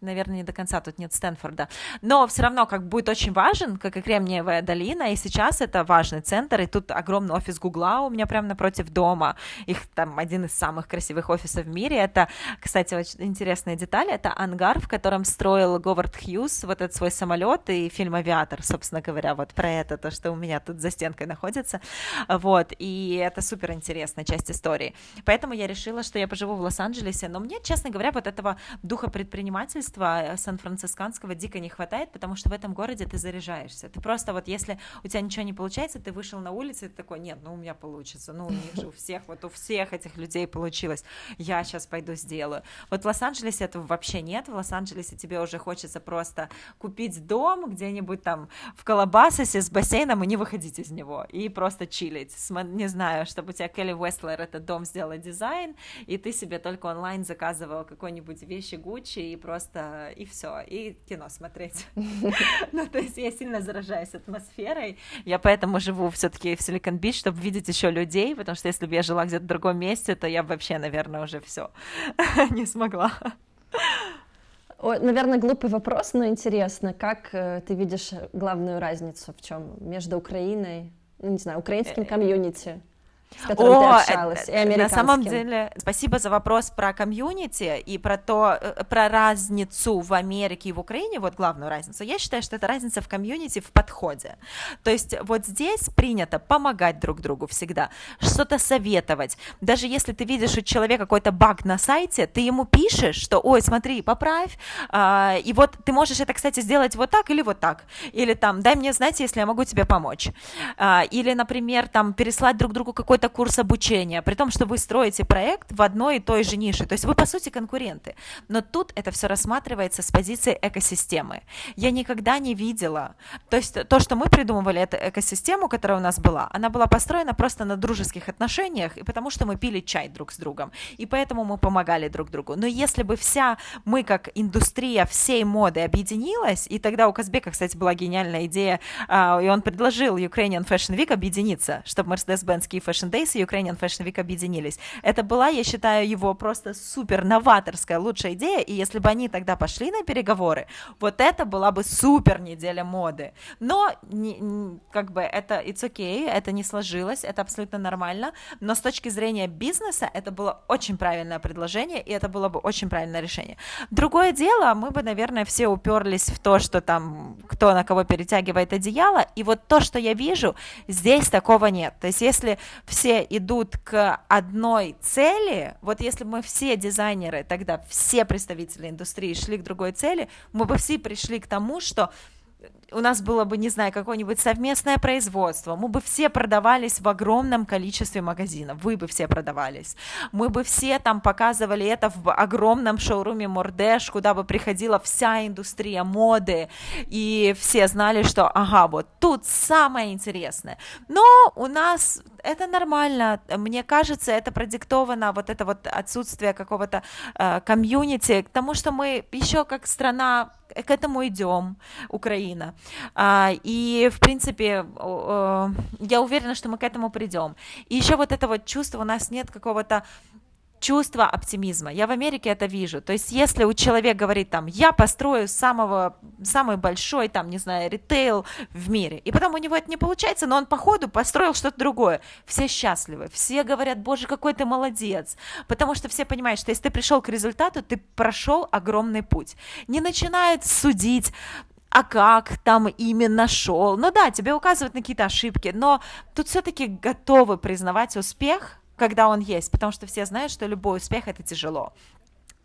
[SPEAKER 3] наверное, не до конца, тут нет Стэнфорда, но все равно как будет очень важен, как и Кремниевая долина, и сейчас это важный центр, и тут огромный офис Гугла у меня прямо напротив дома, их там один из самых красивых офисов в мире, это, кстати, очень интересная деталь, это ангар, в котором строил Говард Хьюз вот этот свой самолет и фильм «Авиатор», собственно говоря, вот про это, то, что у меня тут за стенкой находится, вот, и это супер интересная часть истории, поэтому я решила, что я поживу в Лос-Анджелесе, но мне, честно говоря, вот этого духа предпринимателя предпринимательства э, сан-францисканского дико не хватает, потому что в этом городе ты заряжаешься. Ты просто вот, если у тебя ничего не получается, ты вышел на улицу, и ты такой, нет, ну у меня получится, ну у них же у всех, вот у всех этих людей получилось, я сейчас пойду сделаю. Вот в Лос-Анджелесе этого вообще нет, в Лос-Анджелесе тебе уже хочется просто купить дом где-нибудь там в Колобасосе с бассейном и не выходить из него, и просто чилить, не знаю, чтобы у тебя Келли Уэстлер этот дом сделала дизайн, и ты себе только онлайн заказывал какой-нибудь вещи Гуччи и просто просто и все, и кино смотреть. [laughs] Ну, то есть я сильно заражаюсь атмосферой, я поэтому живу все-таки в Силикон Бич, чтобы видеть еще людей, потому что если бы я жила где-то в другом месте, то я вообще, наверное, уже все [laughs] не смогла.
[SPEAKER 2] Наверное, глупый вопрос, но интересно, как э, ты видишь главную разницу в чем между Украиной, ну, не знаю, украинским э, комьюнити? С которым О, ты общалась,
[SPEAKER 3] это, и На самом деле, спасибо за вопрос про комьюнити и про то, э, про разницу в Америке и в Украине, вот главную разницу. Я считаю, что это разница в комьюнити, в подходе. То есть вот здесь принято помогать друг другу всегда, что-то советовать. Даже если ты видишь у человека какой-то баг на сайте, ты ему пишешь, что, ой, смотри, поправь, а, и вот ты можешь это, кстати, сделать вот так или вот так, или там, дай мне знать, если я могу тебе помочь. А, или, например, там, переслать друг другу какой-то какой-то курс обучения, при том, что вы строите проект в одной и той же нише. То есть вы, по сути, конкуренты. Но тут это все рассматривается с позиции экосистемы. Я никогда не видела, то есть то, что мы придумывали, эту экосистему, которая у нас была, она была построена просто на дружеских отношениях, и потому что мы пили чай друг с другом, и поэтому мы помогали друг другу. Но если бы вся мы, как индустрия всей моды, объединилась, и тогда у Казбека, кстати, была гениальная идея, а, и он предложил Ukrainian Fashion Week объединиться, чтобы Mercedes-Benz и Fashion Days и Ukrainian Fashion Week объединились. Это была, я считаю, его просто супер новаторская лучшая идея, и если бы они тогда пошли на переговоры, вот это была бы супер неделя моды. Но не, не, как бы это it's okay, это не сложилось, это абсолютно нормально, но с точки зрения бизнеса это было очень правильное предложение, и это было бы очень правильное решение. Другое дело, мы бы, наверное, все уперлись в то, что там кто на кого перетягивает одеяло, и вот то, что я вижу, здесь такого нет. То есть если все идут к одной цели, вот если бы мы все дизайнеры, тогда все представители индустрии шли к другой цели, мы бы все пришли к тому, что у нас было бы, не знаю, какое-нибудь совместное производство, мы бы все продавались в огромном количестве магазинов, вы бы все продавались, мы бы все там показывали это в огромном шоуруме Мордеш, куда бы приходила вся индустрия моды, и все знали, что, ага, вот тут самое интересное. Но у нас это нормально, мне кажется, это продиктовано вот это вот отсутствие какого-то э, комьюнити, к тому, что мы еще как страна к этому идем, Украина. А, и, в принципе, я уверена, что мы к этому придем. И еще вот это вот чувство, у нас нет какого-то чувство оптимизма. Я в Америке это вижу. То есть, если у человека говорит там, я построю самого, самый большой, там, не знаю, ритейл в мире, и потом у него это не получается, но он по ходу построил что-то другое, все счастливы, все говорят, боже, какой ты молодец, потому что все понимают, что если ты пришел к результату, ты прошел огромный путь. Не начинают судить, а как там именно шел. Ну да, тебе указывают на какие-то ошибки, но тут все-таки готовы признавать успех, когда он есть, потому что все знают, что любой успех это тяжело.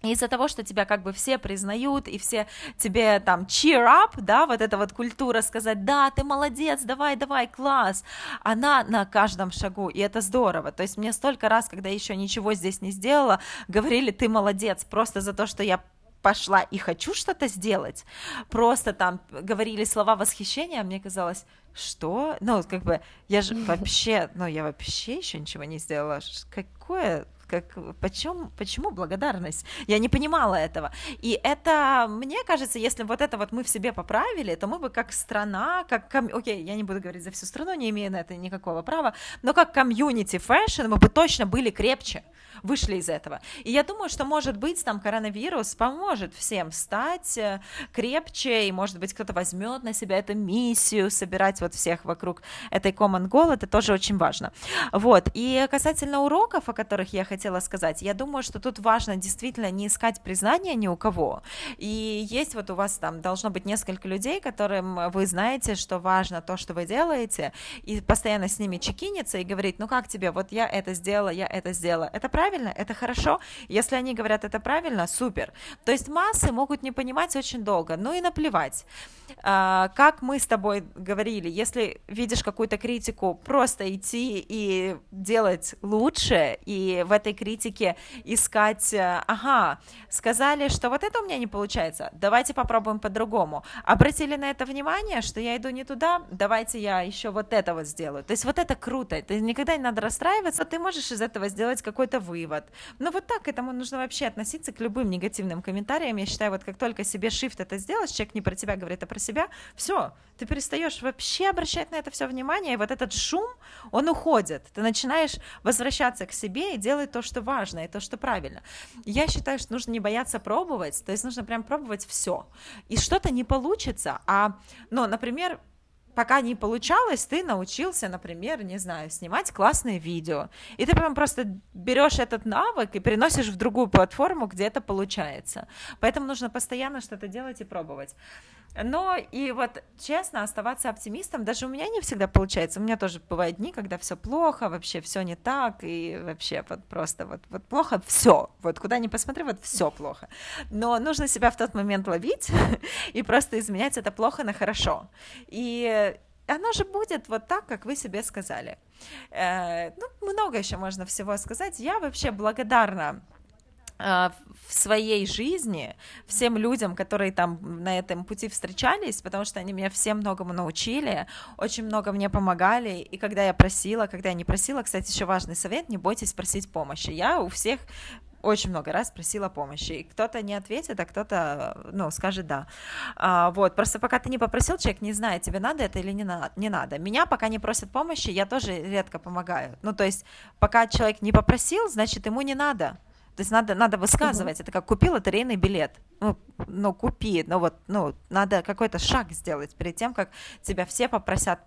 [SPEAKER 3] из-за того, что тебя как бы все признают, и все тебе там cheer up, да, вот эта вот культура сказать, да, ты молодец, давай, давай, класс, она на каждом шагу, и это здорово. То есть мне столько раз, когда еще ничего здесь не сделала, говорили, ты молодец, просто за то, что я пошла и хочу что-то сделать, просто там говорили слова восхищения, а мне казалось, что? Ну, как бы, я же вообще, ну, я вообще еще ничего не сделала. Какое как, почему, почему благодарность? Я не понимала этого. И это, мне кажется, если вот это вот мы в себе поправили, то мы бы как страна, как, ком... окей, я не буду говорить за всю страну, не имею на это никакого права, но как комьюнити fashion мы бы точно были крепче вышли из этого. И я думаю, что, может быть, там коронавирус поможет всем стать э, крепче, и, может быть, кто-то возьмет на себя эту миссию, собирать вот всех вокруг этой common goal, это тоже очень важно. Вот, и касательно уроков, о которых я хотела сказать, я думаю, что тут важно действительно не искать признания ни у кого, и есть вот у вас там должно быть несколько людей, которым вы знаете, что важно то, что вы делаете, и постоянно с ними чекиниться и говорить, ну как тебе, вот я это сделала, я это сделала, это правильно, это хорошо. Если они говорят это правильно, супер. То есть массы могут не понимать очень долго, ну и наплевать. А, как мы с тобой говорили, если видишь какую-то критику, просто идти и делать лучше, и в этой критике искать, э, ага, сказали, что вот это у меня не получается, давайте попробуем по-другому. Обратили на это внимание, что я иду не туда, давайте я еще вот это вот сделаю. То есть вот это круто, это никогда не надо расстраиваться, ты можешь из этого сделать какой-то вывод. Но вот так к этому нужно вообще относиться к любым негативным комментариям. Я считаю, вот как только себе shift это сделаешь, человек не про тебя говорит, а про себя, все, ты перестаешь вообще обращать на это все внимание, и вот этот шум, он уходит. Ты начинаешь возвращаться к себе и делать то, что важно, и то, что правильно. Я считаю, что нужно не бояться пробовать, то есть нужно прям пробовать все. И что-то не получится, а, ну, например, пока не получалось, ты научился, например, не знаю, снимать классные видео. И ты прям просто берешь этот навык и переносишь в другую платформу, где это получается. Поэтому нужно постоянно что-то делать и пробовать. Но и вот честно оставаться оптимистом, даже у меня не всегда получается. У меня тоже бывают дни, когда все плохо, вообще все не так, и вообще вот просто вот, вот плохо все. Вот куда ни посмотри, вот все плохо. Но нужно себя в тот момент ловить [laughs] и просто изменять это плохо на хорошо. И оно же будет вот так, как вы себе сказали. Э, ну, много еще можно всего сказать. Я вообще благодарна в своей жизни всем людям, которые там на этом пути встречались, потому что они меня всем многому научили, очень много мне помогали, и когда я просила, когда я не просила, кстати, еще важный совет, не бойтесь просить помощи. Я у всех очень много раз просила помощи. И кто-то не ответит, а кто-то, ну, скажет да. А, вот, просто пока ты не попросил, человек не знает, тебе надо это или не, на, не надо. Меня пока не просят помощи, я тоже редко помогаю. Ну, то есть, пока человек не попросил, значит, ему не надо. То есть надо, надо высказывать. Это как купил лотерейный билет. Ну, ну, купи. Ну, вот, ну, надо какой-то шаг сделать перед тем, как тебя все попросят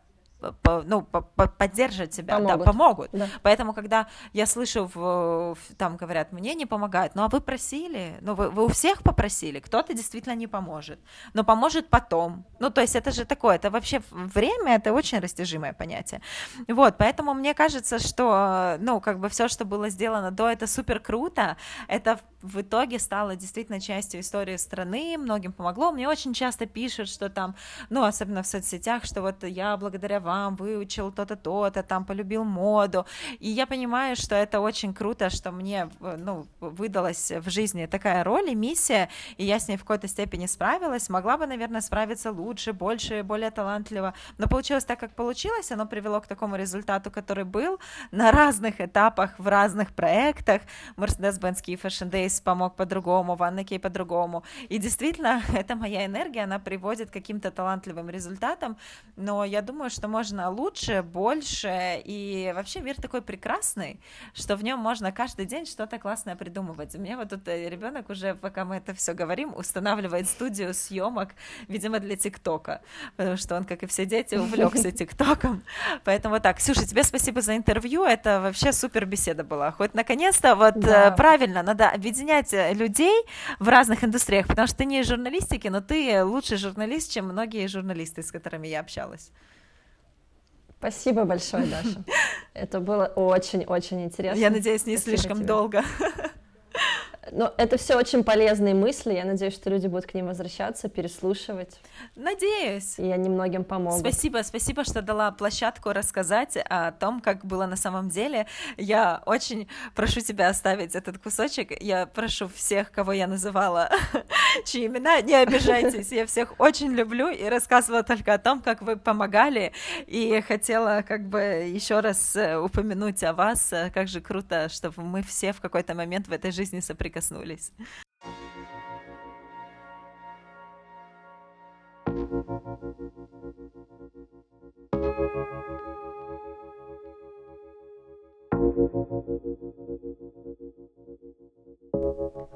[SPEAKER 3] ну, поддержат тебя,
[SPEAKER 2] помогут.
[SPEAKER 3] Да, помогут.
[SPEAKER 2] Да.
[SPEAKER 3] Поэтому, когда я слышу, в, там говорят, мне не помогают, ну а вы просили, ну вы, вы у всех попросили, кто-то действительно не поможет, но поможет потом. Ну, то есть это же такое, это вообще время, это очень растяжимое понятие. Вот, поэтому мне кажется, что, ну, как бы все, что было сделано до, это супер круто, это в итоге стало действительно частью истории страны, многим помогло. Мне очень часто пишут, что там, ну, особенно в соцсетях, что вот я благодаря вам выучил то-то, то-то, там полюбил моду. И я понимаю, что это очень круто, что мне, ну, выдалась в жизни такая роль и миссия, и я с ней в какой-то степени справилась. Могла бы, наверное, справиться лучше, больше, более талантливо. Но получилось так, как получилось, оно привело к такому результату, который был на разных этапах, в разных проектах. Mercedes-Benz и Fashion Days помог по-другому, Ванна Кей по-другому. И действительно, [laughs] это моя энергия, она приводит к каким-то талантливым результатам, но я думаю, что можно лучше, больше, и вообще мир такой прекрасный, что в нем можно каждый день что-то классное придумывать. У меня вот тут э, ребенок уже, пока мы это все говорим, устанавливает студию съемок, видимо, для ТикТока, потому что он, как и все дети, увлекся [laughs] ТикТоком. Поэтому так, Ксюша, тебе спасибо за интервью, это вообще супер беседа была. Хоть наконец-то вот
[SPEAKER 2] да.
[SPEAKER 3] Э, правильно, надо объединять э, людей в разных индустриях, потому что ты не из журналистики, но ты лучший журналист, чем многие журналисты, с которыми я общалась.
[SPEAKER 2] Спасибо большое, Даша. [laughs] Это было очень-очень интересно.
[SPEAKER 3] Я надеюсь, не Спасибо слишком тебе. долго.
[SPEAKER 2] Но это все очень полезные мысли. Я надеюсь, что люди будут к ним возвращаться, переслушивать.
[SPEAKER 3] Надеюсь.
[SPEAKER 2] И они многим помогут.
[SPEAKER 3] Спасибо, спасибо, что дала площадку рассказать о том, как было на самом деле. Я очень прошу тебя оставить этот кусочек. Я прошу всех, кого я называла, [laughs] чьи имена, не обижайтесь. Я всех очень люблю и рассказывала только о том, как вы помогали. И хотела как бы еще раз э, упомянуть о вас. Как же круто, что мы все в какой-то момент в этой жизни соприкасались соприкоснулись.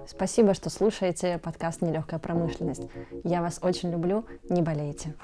[SPEAKER 2] Спасибо, что слушаете подкаст «Нелегкая промышленность». Я вас очень люблю, не болейте.